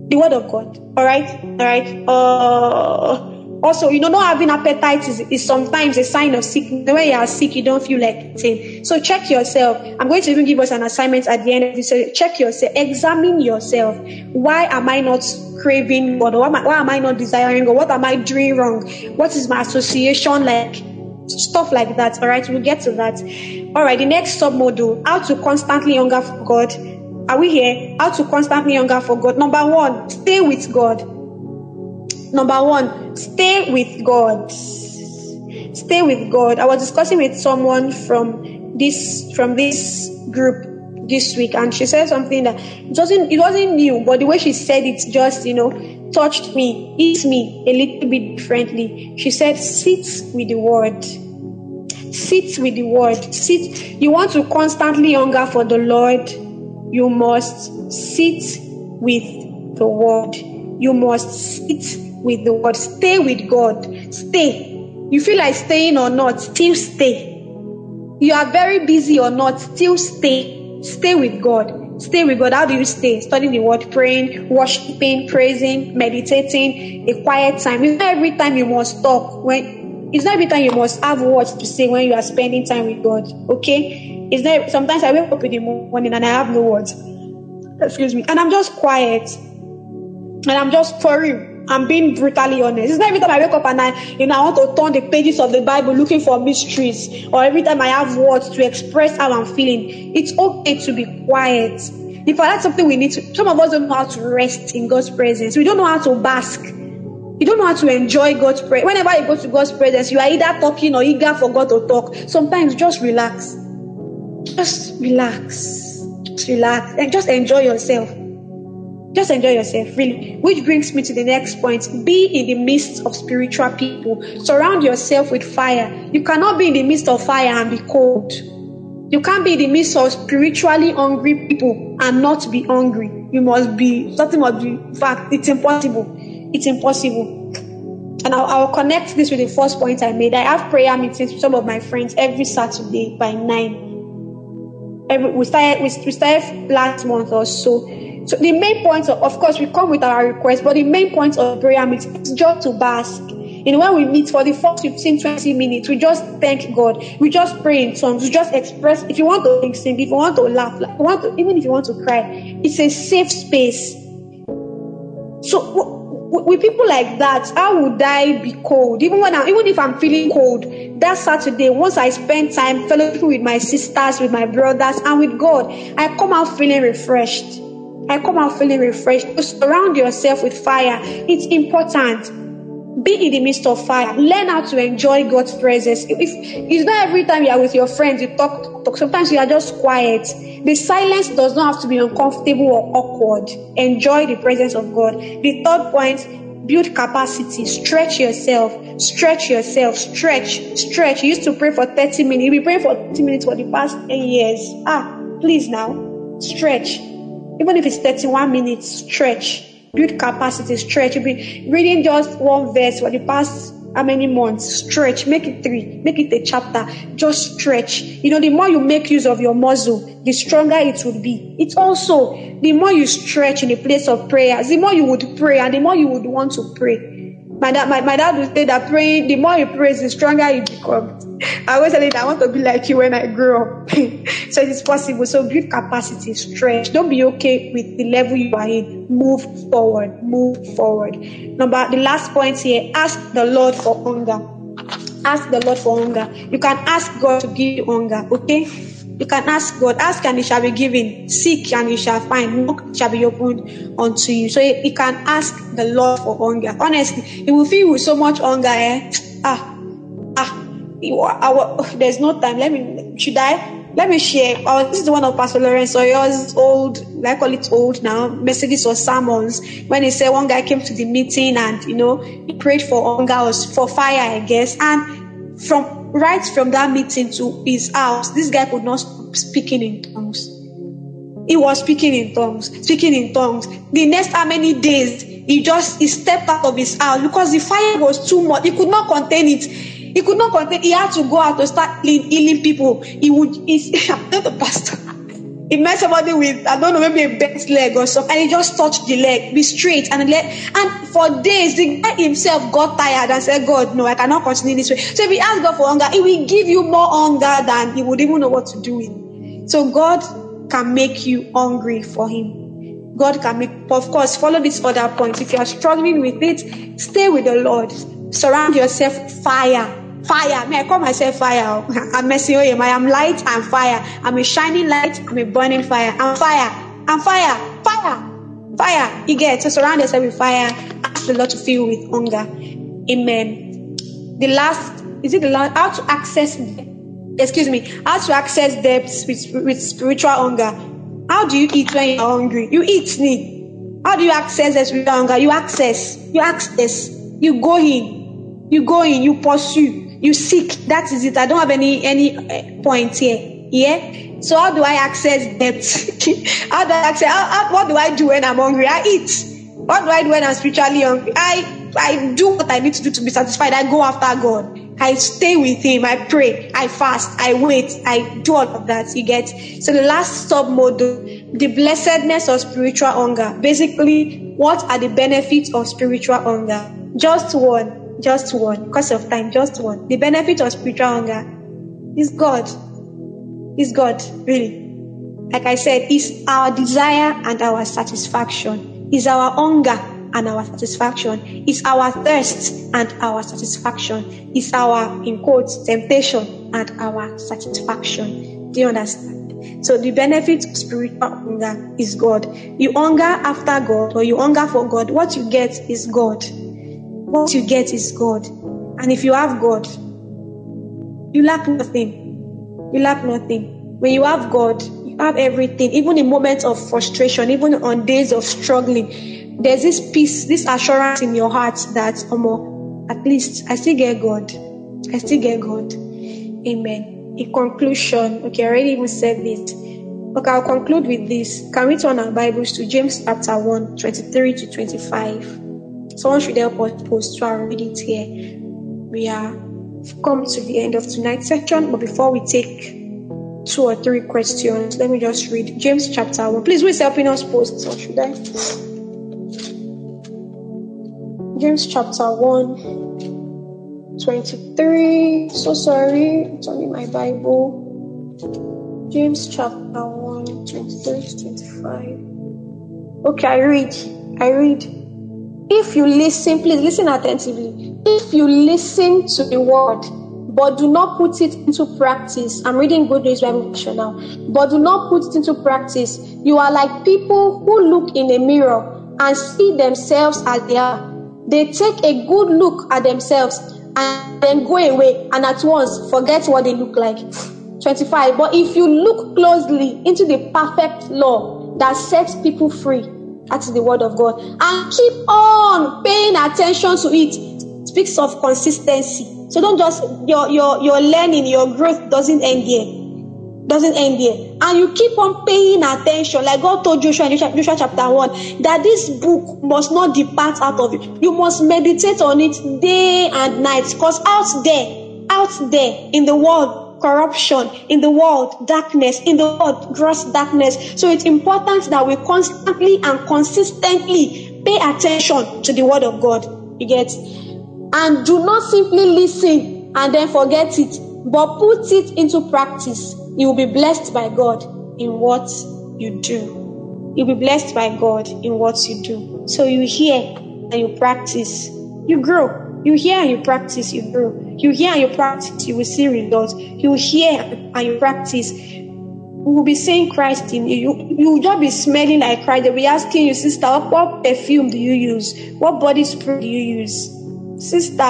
The word of God. All right. All right. Uh also, you know, not having appetite is, is sometimes a sign of sickness. When you are sick, you don't feel like eating. So check yourself. I'm going to even give us an assignment at the end of this. So check yourself. Examine yourself. Why am I not craving God? Why am I, why am I not desiring God? What am I doing wrong? What is my association like? Stuff like that. All right, we'll get to that. All right, the next sub module: how to constantly hunger for God. Are we here? How to constantly hunger for God. Number one, stay with God. Number one, stay with God. Stay with God. I was discussing with someone from this from this group this week, and she said something that it wasn't it wasn't new, but the way she said it just you know touched me, hit me a little bit differently. She said, "Sit with the Word." Sit with the word. Sit. You want to constantly hunger for the Lord. You must sit with the word. You must sit with the word. Stay with God. Stay. You feel like staying or not, still stay. You are very busy or not, still stay. Stay with God. Stay with God. How do you stay? Studying the word, praying, worshiping, praising, meditating, a quiet time. It's not every time you must talk. When it's not every time you must have words to say when you are spending time with God. Okay? It's not sometimes I wake up in the morning and I have no words. Excuse me. And I'm just quiet. And I'm just pouring I'm being brutally honest. It's not every time I wake up and I, you know, I want to turn the pages of the Bible looking for mysteries, or every time I have words to express how I'm feeling. It's okay to be quiet. In fact, that's something we need to. Some of us don't know how to rest in God's presence. We don't know how to bask. You don't know how to enjoy God's presence. Whenever you go to God's presence, you are either talking or eager for God to talk. Sometimes just relax. Just relax. Just relax and just enjoy yourself. Just enjoy yourself, really. Which brings me to the next point. Be in the midst of spiritual people. Surround yourself with fire. You cannot be in the midst of fire and be cold. You can't be in the midst of spiritually hungry people and not be hungry. You must be, something must be, fact, it's impossible. It's impossible. And I'll, I'll, connect this with the first point I made. I have prayer meetings with some of my friends every Saturday by 9. Every, we, started, we, we started last month or so. So the main point, of, of course, we come with our request, but the main point of prayer is just to bask. You know, when we meet for the first 15, 20 minutes, we just thank God. We just pray in tongues. We just express. If you want to sing, if you want to laugh, like, want to, even if you want to cry, it's a safe space. So with people like that, how would I be cold? Even when I, even if I'm feeling cold, that Saturday, once I spend time fellowship with my sisters, with my brothers, and with God, I come out feeling refreshed. Come out feeling refreshed. Surround yourself with fire. It's important. be in the midst of fire. Learn how to enjoy God's presence. If it's not every time you are with your friends, you talk, talk. Sometimes you are just quiet. The silence does not have to be uncomfortable or awkward. Enjoy the presence of God. The third point, build capacity. Stretch yourself. Stretch yourself. Stretch. Stretch. You used to pray for 30 minutes. You've been praying for 30 minutes for the past 10 years. Ah, please now. Stretch. Even if it's 31 minutes, stretch build capacity, stretch. You'll be reading just one verse for the past how many months? Stretch, make it three, make it a chapter. Just stretch. You know, the more you make use of your muscle, the stronger it would be. It's also the more you stretch in a place of prayer, the more you would pray and the more you would want to pray. My dad, my, my dad would say that praying, the more you pray, the stronger you become. I always tell you that I want to be like you when I grow up. so it is possible. So build capacity, stretch. Don't be okay with the level you are in. Move forward. Move forward. Number the last point here, ask the Lord for hunger. Ask the Lord for hunger. You can ask God to give you hunger, okay? You can ask God, ask and it shall be given, seek and you shall find, knock shall be opened unto you. So you can ask the Lord for hunger. Honestly, He will fill you with so much hunger, eh? Ah, ah, you our, there's no time. Let me, should I? Let me share. Oh, this is one of Pastor Lawrence Oyor's old, I call it old now, messages or sermons. When he said one guy came to the meeting and, you know, he prayed for hunger or for fire, I guess. And from right from that meeting to his house, this guy could not stop speaking in tongues. He was speaking in tongues, speaking in tongues. The next how many days he just he stepped out of his house because the fire was too much. He could not contain it. He could not contain. He had to go out to start healing people. He would. I'm not a pastor. He met somebody with, I don't know, maybe a bent leg or something, and he just touched the leg, be straight, and let, and for days, the guy himself got tired and said, God, no, I cannot continue this way. So if he asked God for hunger, he will give you more hunger than he would even know what to do with. So God can make you hungry for him. God can make, of course, follow this other point. If you are struggling with it, stay with the Lord. Surround yourself fire Fire. May I call myself fire. I'm messing with him. I am light and fire. I'm a shining light. I'm a burning fire. I'm fire. I'm fire. Fire. Fire. You get to surround yourself with fire. Ask the Lord to fill with hunger. Amen. The last, is it the last? How to access, excuse me, how to access depths with, with spiritual hunger. How do you eat when you're hungry? You eat, need. How do you access spiritual hunger? You access. You access. You go in. You go in. You pursue you seek that is it i don't have any any uh, point here yeah so how do i access debt how do i access how, how, what do i do when i'm hungry i eat what do i do when i'm spiritually hungry i i do what i need to do to be satisfied i go after god I stay with him. I pray. I fast. I wait. I do all of that. You get. So the last sub model, the blessedness of spiritual hunger. Basically, what are the benefits of spiritual hunger? Just one. Just one. Because of time, just one. The benefit of spiritual hunger is God. Is God, really. Like I said, is our desire and our satisfaction. Is our hunger and our satisfaction. Is our thirst and our satisfaction. Is our, in quotes, temptation and our satisfaction. Do you understand? So the benefit of spiritual hunger is God. You hunger after God or you hunger for God. What you get is God. What you get is God. And if you have God, you lack nothing. You lack nothing. When you have God, you have everything. Even in moments of frustration, even on days of struggling, there's this peace, this assurance in your heart that, um, at least I still get God. I still get God. Amen. In conclusion, okay, I already even said this. Okay, I'll conclude with this. Can we turn our Bibles to James chapter 1, 23 to 25? Someone should help us post to and read it here. We are come to the end of tonight's section, but before we take two or three questions, let me just read James chapter 1. Please, who is helping us post, or should I? James chapter 1, 23. So sorry, it's only my Bible. James chapter 1, 23 25. Okay, I read. I read. If you listen, please listen attentively. If you listen to the word, but do not put it into practice, I'm reading Good News Bible now, but do not put it into practice, you are like people who look in a mirror and see themselves as they are. they take a good look at themselves and then go away and at once forget what they look like. 25. But if you look closely into the perfect law that sets people free, that's the word of God, and keep on paying attention to it, speaks of consistency. So don't just your your your learning, your growth doesn't end here doesn't end there. And you keep on paying attention, like God told Joshua in Joshua chapter 1, that this book must not depart out of you. You must meditate on it day and night. Because out there, out there in the world, corruption, in the world, darkness, in the world, gross darkness. So it's important that we constantly and consistently pay attention to the word of God. You get? And do not simply listen and then forget it, but put it into practice you will be blessed by God in what you do. You'll be blessed by God in what you do. So you hear and you practice, you grow. You hear and you practice, you grow. You hear and you practice, you will see results. You hear and you practice. We will be seeing Christ in you. You, you will just be smelling like Christ. They'll be asking you, sister, what, what perfume do you use? What body spray do you use? Sister,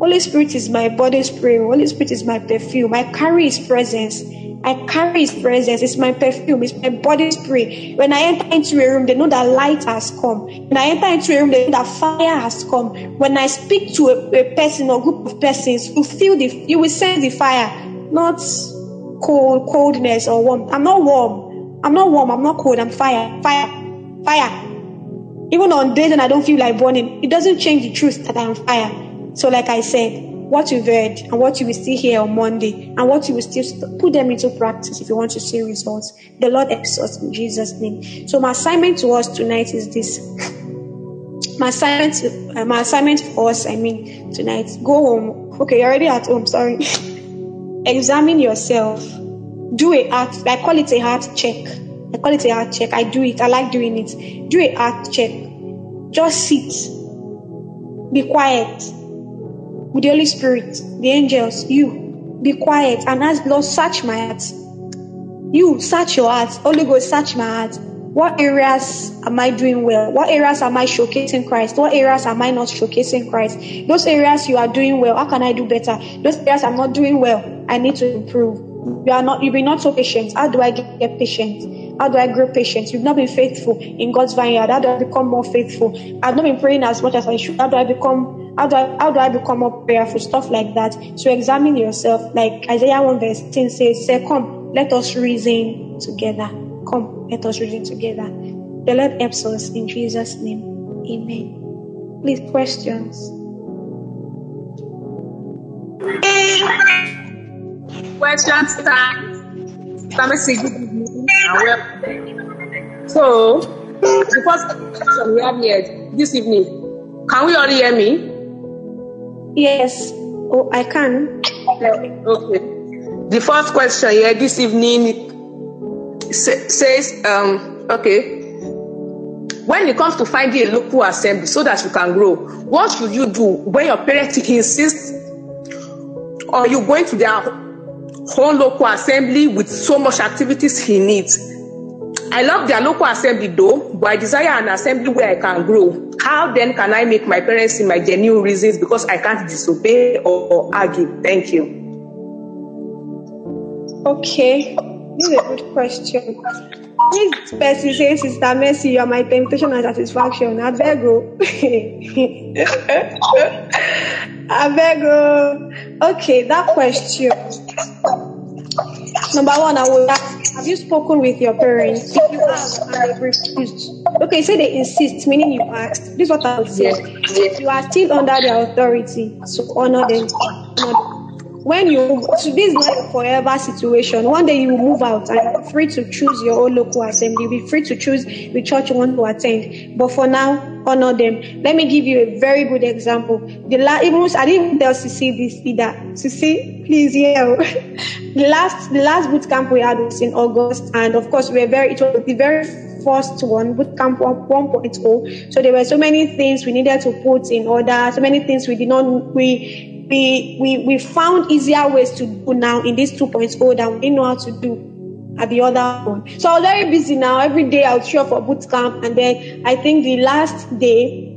Holy Spirit is my body spray. Holy Spirit is my perfume. I carry His presence. I carry His presence. It's my perfume. It's my body spray. When I enter into a room, they know that light has come. When I enter into a room, they know that fire has come. When I speak to a, a person or group of persons, you feel the, you will sense the fire, not cold, coldness or warm. I'm not warm. I'm not warm. I'm not cold. I'm fire, fire, fire. Even on days when I don't feel like burning, it doesn't change the truth that I'm fire. So, like I said, what you've heard and what you will see here on Monday and what you will still put them into practice if you want to see results. The Lord helps us in Jesus' name. So, my assignment to us tonight is this. my assignment, uh, my assignment for us, I mean, tonight, go home. Okay, you're already at home. Sorry. Examine yourself. Do a heart. I call it a heart check. I call it a heart check. I do it. I like doing it. Do a heart check. Just sit. Be quiet with the Holy Spirit, the angels, you be quiet and ask Lord, search my heart. You search your heart. Holy Ghost, search my heart. What areas am I doing well? What areas am I showcasing Christ? What areas am I not showcasing Christ? Those areas you are doing well, how can I do better? Those areas I'm not doing well, I need to improve. You are not, you be not so patient. How do I get, get patient? How do I grow patient? You've not been faithful in God's vineyard. How do I become more faithful? I've not been praying as much as I should. How do I become how do I how do I become more prayerful? Stuff like that. So examine yourself. Like Isaiah 1 verse 10 says, Say, come, let us reason together. Come, let us reason together. The Lord helps us in Jesus' name. Amen. Please questions. Questions time. So, the first question we have here this evening. Can we all hear me? Yes. Oh, I can. Okay. The first question here this evening says, um, okay, when it comes to finding a local assembly so that you can grow, what should you do when your parents insist or you going to their whole local assembly with so much activities he needs? I love their local assembly though, but I desire an assembly where I can grow. How then can I make my parents see my genuine reasons because I can't disobey or, or argue? Thank you. Okay, this is a good question. This person says, Sister Mercy, you are my temptation and satisfaction. I beg you. I beg you. Okay, that question. Number one, I will ask, have you spoken with your parents? If you have and they refused, okay, say they insist, meaning you asked. This is what I'll say. You are still under their authority, so honor them. When you, so this is not a forever situation. One day you will move out and you're free to choose your own local assembly. You'll be free to choose the church you want to attend. But for now, honor them. Let me give you a very good example. The last, even I didn't tell Sisi this either. Sisi, please, yeah. the last, the last boot camp we had was in August, and of course, we were very. It was the very first one, boot camp 1.0. So there were so many things we needed to put in order. So many things we did not. We we we we found easier ways to do now in this 2.0 that we didn't know how to do at the other one. So I was very busy now. Every day I would show up for boot camp, and then I think the last day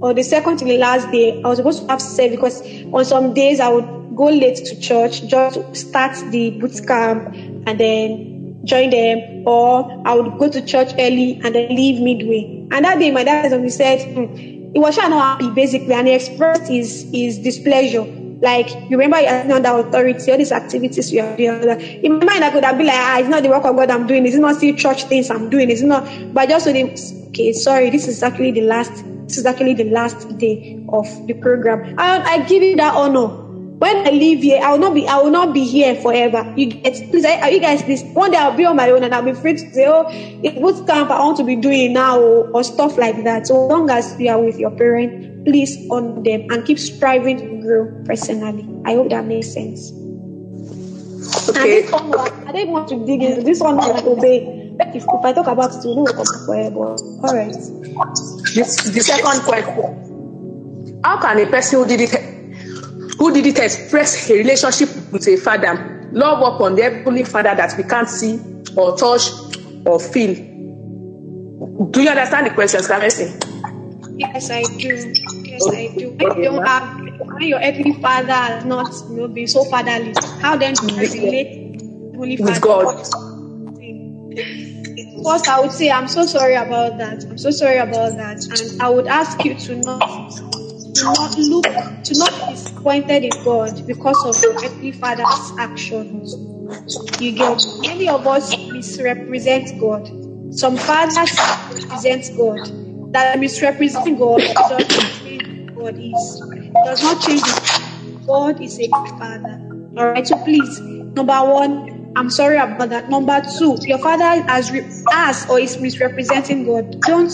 or the second to the last day, I was supposed to have service because on some days I would go late to church just start the boot camp and then join them, or I would go to church early and then leave midway. And that day, my dad said, hmm, he was not happy basically, and he expressed his his displeasure. Like you remember, you're under authority, all these activities you are doing. In my mind, I could have been like, ah, it's not the work of God I'm doing. It's not still church things I'm doing. It's not. But just told him, okay, sorry, this is actually the last this is actually the last day of the program. I, I give you that honor. When I leave here, I will not be I will not be here forever. You get please are you guys this one day I'll be on my own and I'll be free to say, Oh, what camp I want to be doing now or, or stuff like that. So long as you are with your parent, please on them and keep striving to grow personally. I hope that makes sense. Okay. And this one, I didn't want to dig into this one like obey. If, if I talk about it, you know, come forever. All right. This, the second question: How can a person who did it, who did it, express a relationship with a father, love upon the heavenly Father that we can't see or touch or feel? Do you understand the question, Kamesi? Yes, I do. Yes, I do. When you don't have, when your earthly father has not, you know, been so fatherly, how then do you relate with With God. First, I would say I'm so sorry about that. I'm so sorry about that, and I would ask you to not, to not look, to not be disappointed in God because of your earthly father's actions. You get many of us misrepresent God. Some fathers represent God. That misrepresent God does not change God is. Does not change. God is a father. All right. So please, number one, I'm sorry about that. Number two, your father has re- or is misrepresenting God. Don't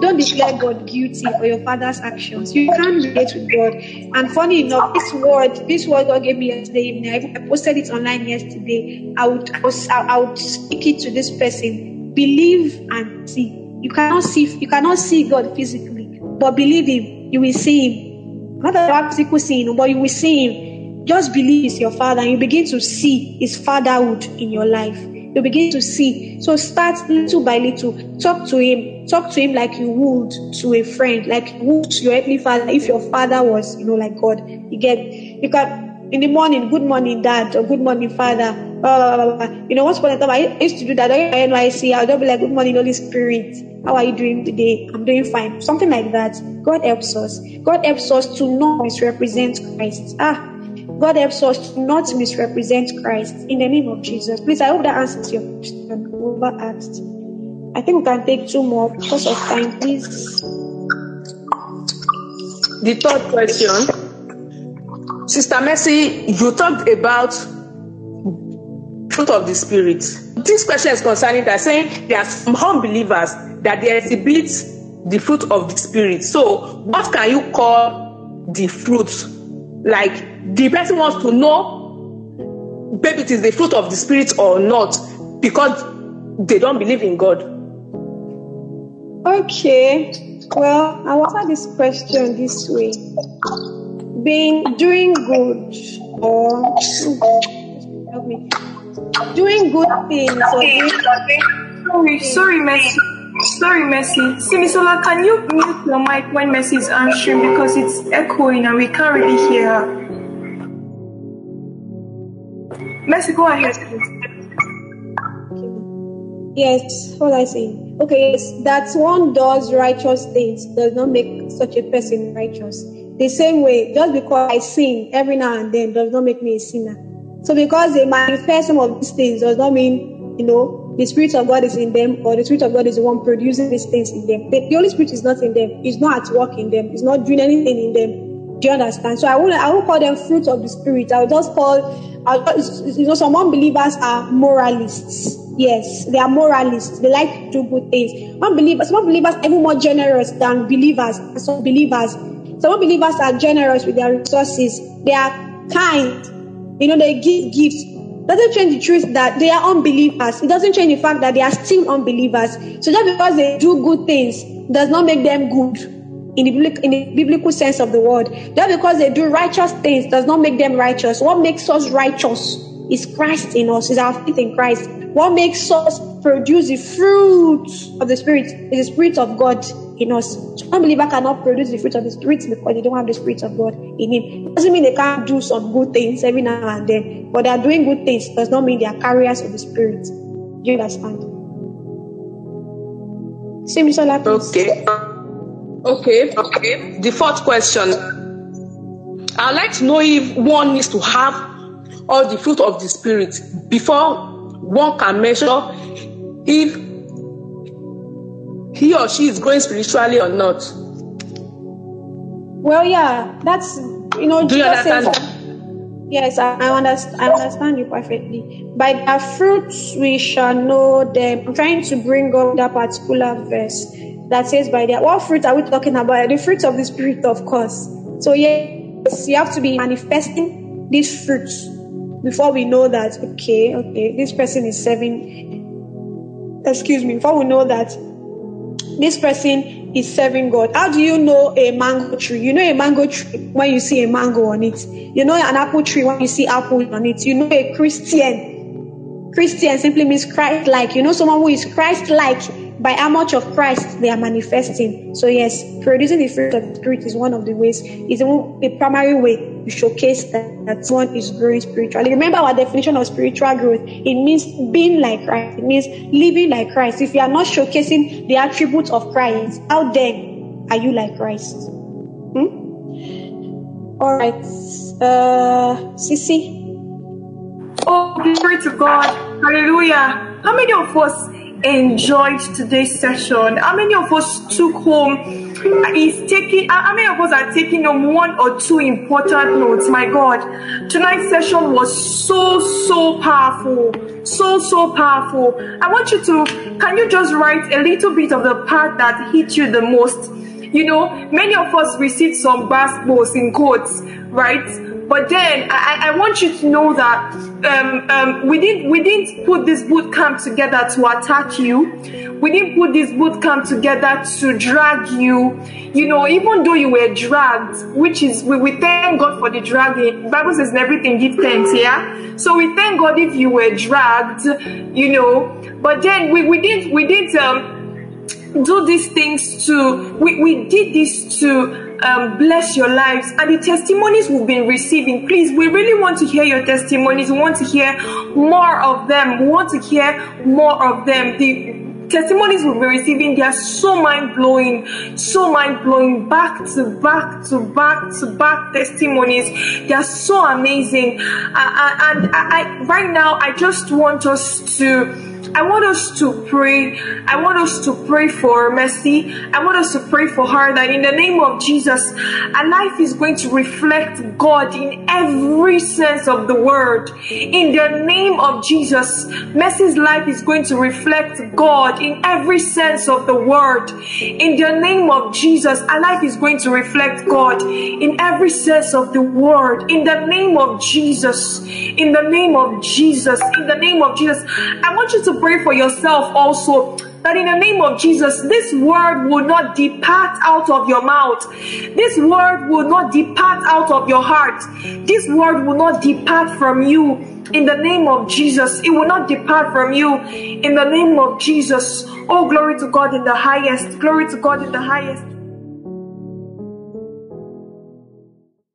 don't declare God guilty for your father's actions. You can't relate with God. And funny enough, this word, this word God gave me yesterday evening. I posted it online yesterday. I would I, was, I, would speak it to this person. Believe and see. You cannot see you cannot see God physically, but believe Him. You will see Him. Not about physical seeing, but you will see Him. Just believe He's your Father, and you begin to see His fatherhood in your life. You begin to see. So start little by little. Talk to Him. Talk to Him like you would to a friend, like you would to your earthly father. If your father was, you know, like God, you get. You can in the morning, good morning, dad, or good morning, father. Blah, blah, blah. You know, once upon a time, I used to do that. My NYC, I'll just be like, good morning, Holy Spirit. How are you doing today? I'm doing fine. Something like that. God helps us. God helps us to not misrepresent Christ. Ah, God helps us to not misrepresent Christ in the name of Jesus. Please, I hope that answers your question. Over asked. I think we can take two more because of time, please. The third question, Sister Mercy, you talked about fruit of the spirit. This question is concerning that saying there are some unbelievers that they exhibit the fruit of the spirit. So, what can you call the fruit? Like the person wants to know baby it is the fruit of the spirit or not because they don't believe in God. Okay. Well, I will answer this question this way. Being doing good or help me. Doing good things or doing Sorry, sorry, Mercy. Sorry, Mercy. Simisola, can you mute your mic when Mercy is answering because it's echoing and we can't really hear her. Mercy, go ahead. Yes, what I say. Okay, yes, that one does righteous things does not make such a person righteous. The same way, just because I sin every now and then does not make me a sinner. So because they manifest some of these things does not mean, you know, the Spirit of God is in them or the Spirit of God is the one producing these things in them. The, the Holy Spirit is not in them. It's not at work in them. It's not doing anything in them. Do you understand? So I won't, I won't call them fruit of the Spirit. I will just call, I'll, you know, some unbelievers are moralists. Yes, they are moralists. They like to do good things. Unbelievers, some unbelievers are even more generous than believers. Some believers, some unbelievers are generous with their resources. They are kind. You know, they give gifts. Doesn't change the truth that they are unbelievers. It doesn't change the fact that they are still unbelievers. So just because they do good things does not make them good in the, in the biblical sense of the word. Just because they do righteous things does not make them righteous. What makes us righteous is Christ in us, is our faith in Christ. What makes us produce the fruit of the Spirit is the Spirit of God in us. So unbeliever cannot produce the fruit of the Spirit because they don't have the Spirit of God in him. It doesn't mean they can't do some good things every now and then, but they are doing good things does not mean they are carriers of the Spirit. Do you understand? Same Mr. Okay. Okay. Okay. The fourth question. I'd like to know if one needs to have all the fruit of the Spirit before one can measure if he or she is growing spiritually or not. Well, yeah, that's you know. Do you understand? Says, yes, I, I understand. I understand you perfectly. By their fruits we shall know them. I'm trying to bring up that particular verse that says, "By their what fruit are we talking about? The fruits of the spirit, of course." So yes, you have to be manifesting these fruits before we know that. Okay, okay, this person is serving. Excuse me. Before we know that this person is serving God. How do you know a mango tree? You know a mango tree when you see a mango on it. You know an apple tree when you see apple on it. You know a Christian. Christian simply means Christ like. You know someone who is Christ like by how much of Christ they are manifesting. So yes, producing the fruit of the spirit is one of the ways, is a primary way to showcase that, that one is growing spiritually. Remember our definition of spiritual growth. It means being like Christ. It means living like Christ. If you are not showcasing the attributes of Christ, how then are you like Christ? Hmm? All right. Uh, Sissy. Oh, glory to God. Hallelujah. How many of us enjoyed today's session? How many of us took home is taking how many of us are taking on one or two important notes? My God, tonight's session was so so powerful, so so powerful. I want you to can you just write a little bit of the part that hit you the most? You know, many of us received some bad basketballs in quotes, right? But then I, I want you to know that um, um, we didn't we didn't put this boot camp together to attack you. We didn't put this boot camp together to drag you. You know, even though you were dragged, which is we, we thank God for the dragging. Bible says in everything give thanks, yeah. So we thank God if you were dragged, you know. But then we, we didn't we didn't um, do these things to we, we did this to um, bless your lives and the testimonies we've been receiving. Please, we really want to hear your testimonies. We want to hear more of them. We want to hear more of them. The testimonies we've been receiving, they are so mind blowing, so mind blowing, back to back to back to back testimonies. They are so amazing. Uh, and I, I, right now, I just want us to I want us to pray. I want us to pray for Mercy. I want us to pray for her that in the name of Jesus, our life is going to reflect God in every sense of the word. In the name of Jesus, Mercy's life is going to reflect God in every sense of the word. In the name of Jesus, our life is going to reflect God in every sense of the word. In the name of Jesus, in the name of Jesus, in the name of Jesus, I want you to pray for yourself also that in the name of Jesus, this word will not depart out of your mouth. This word will not depart out of your heart. This word will not depart from you. In the name of Jesus, it will not depart from you. In the name of Jesus. Oh, glory to God in the highest. Glory to God in the highest.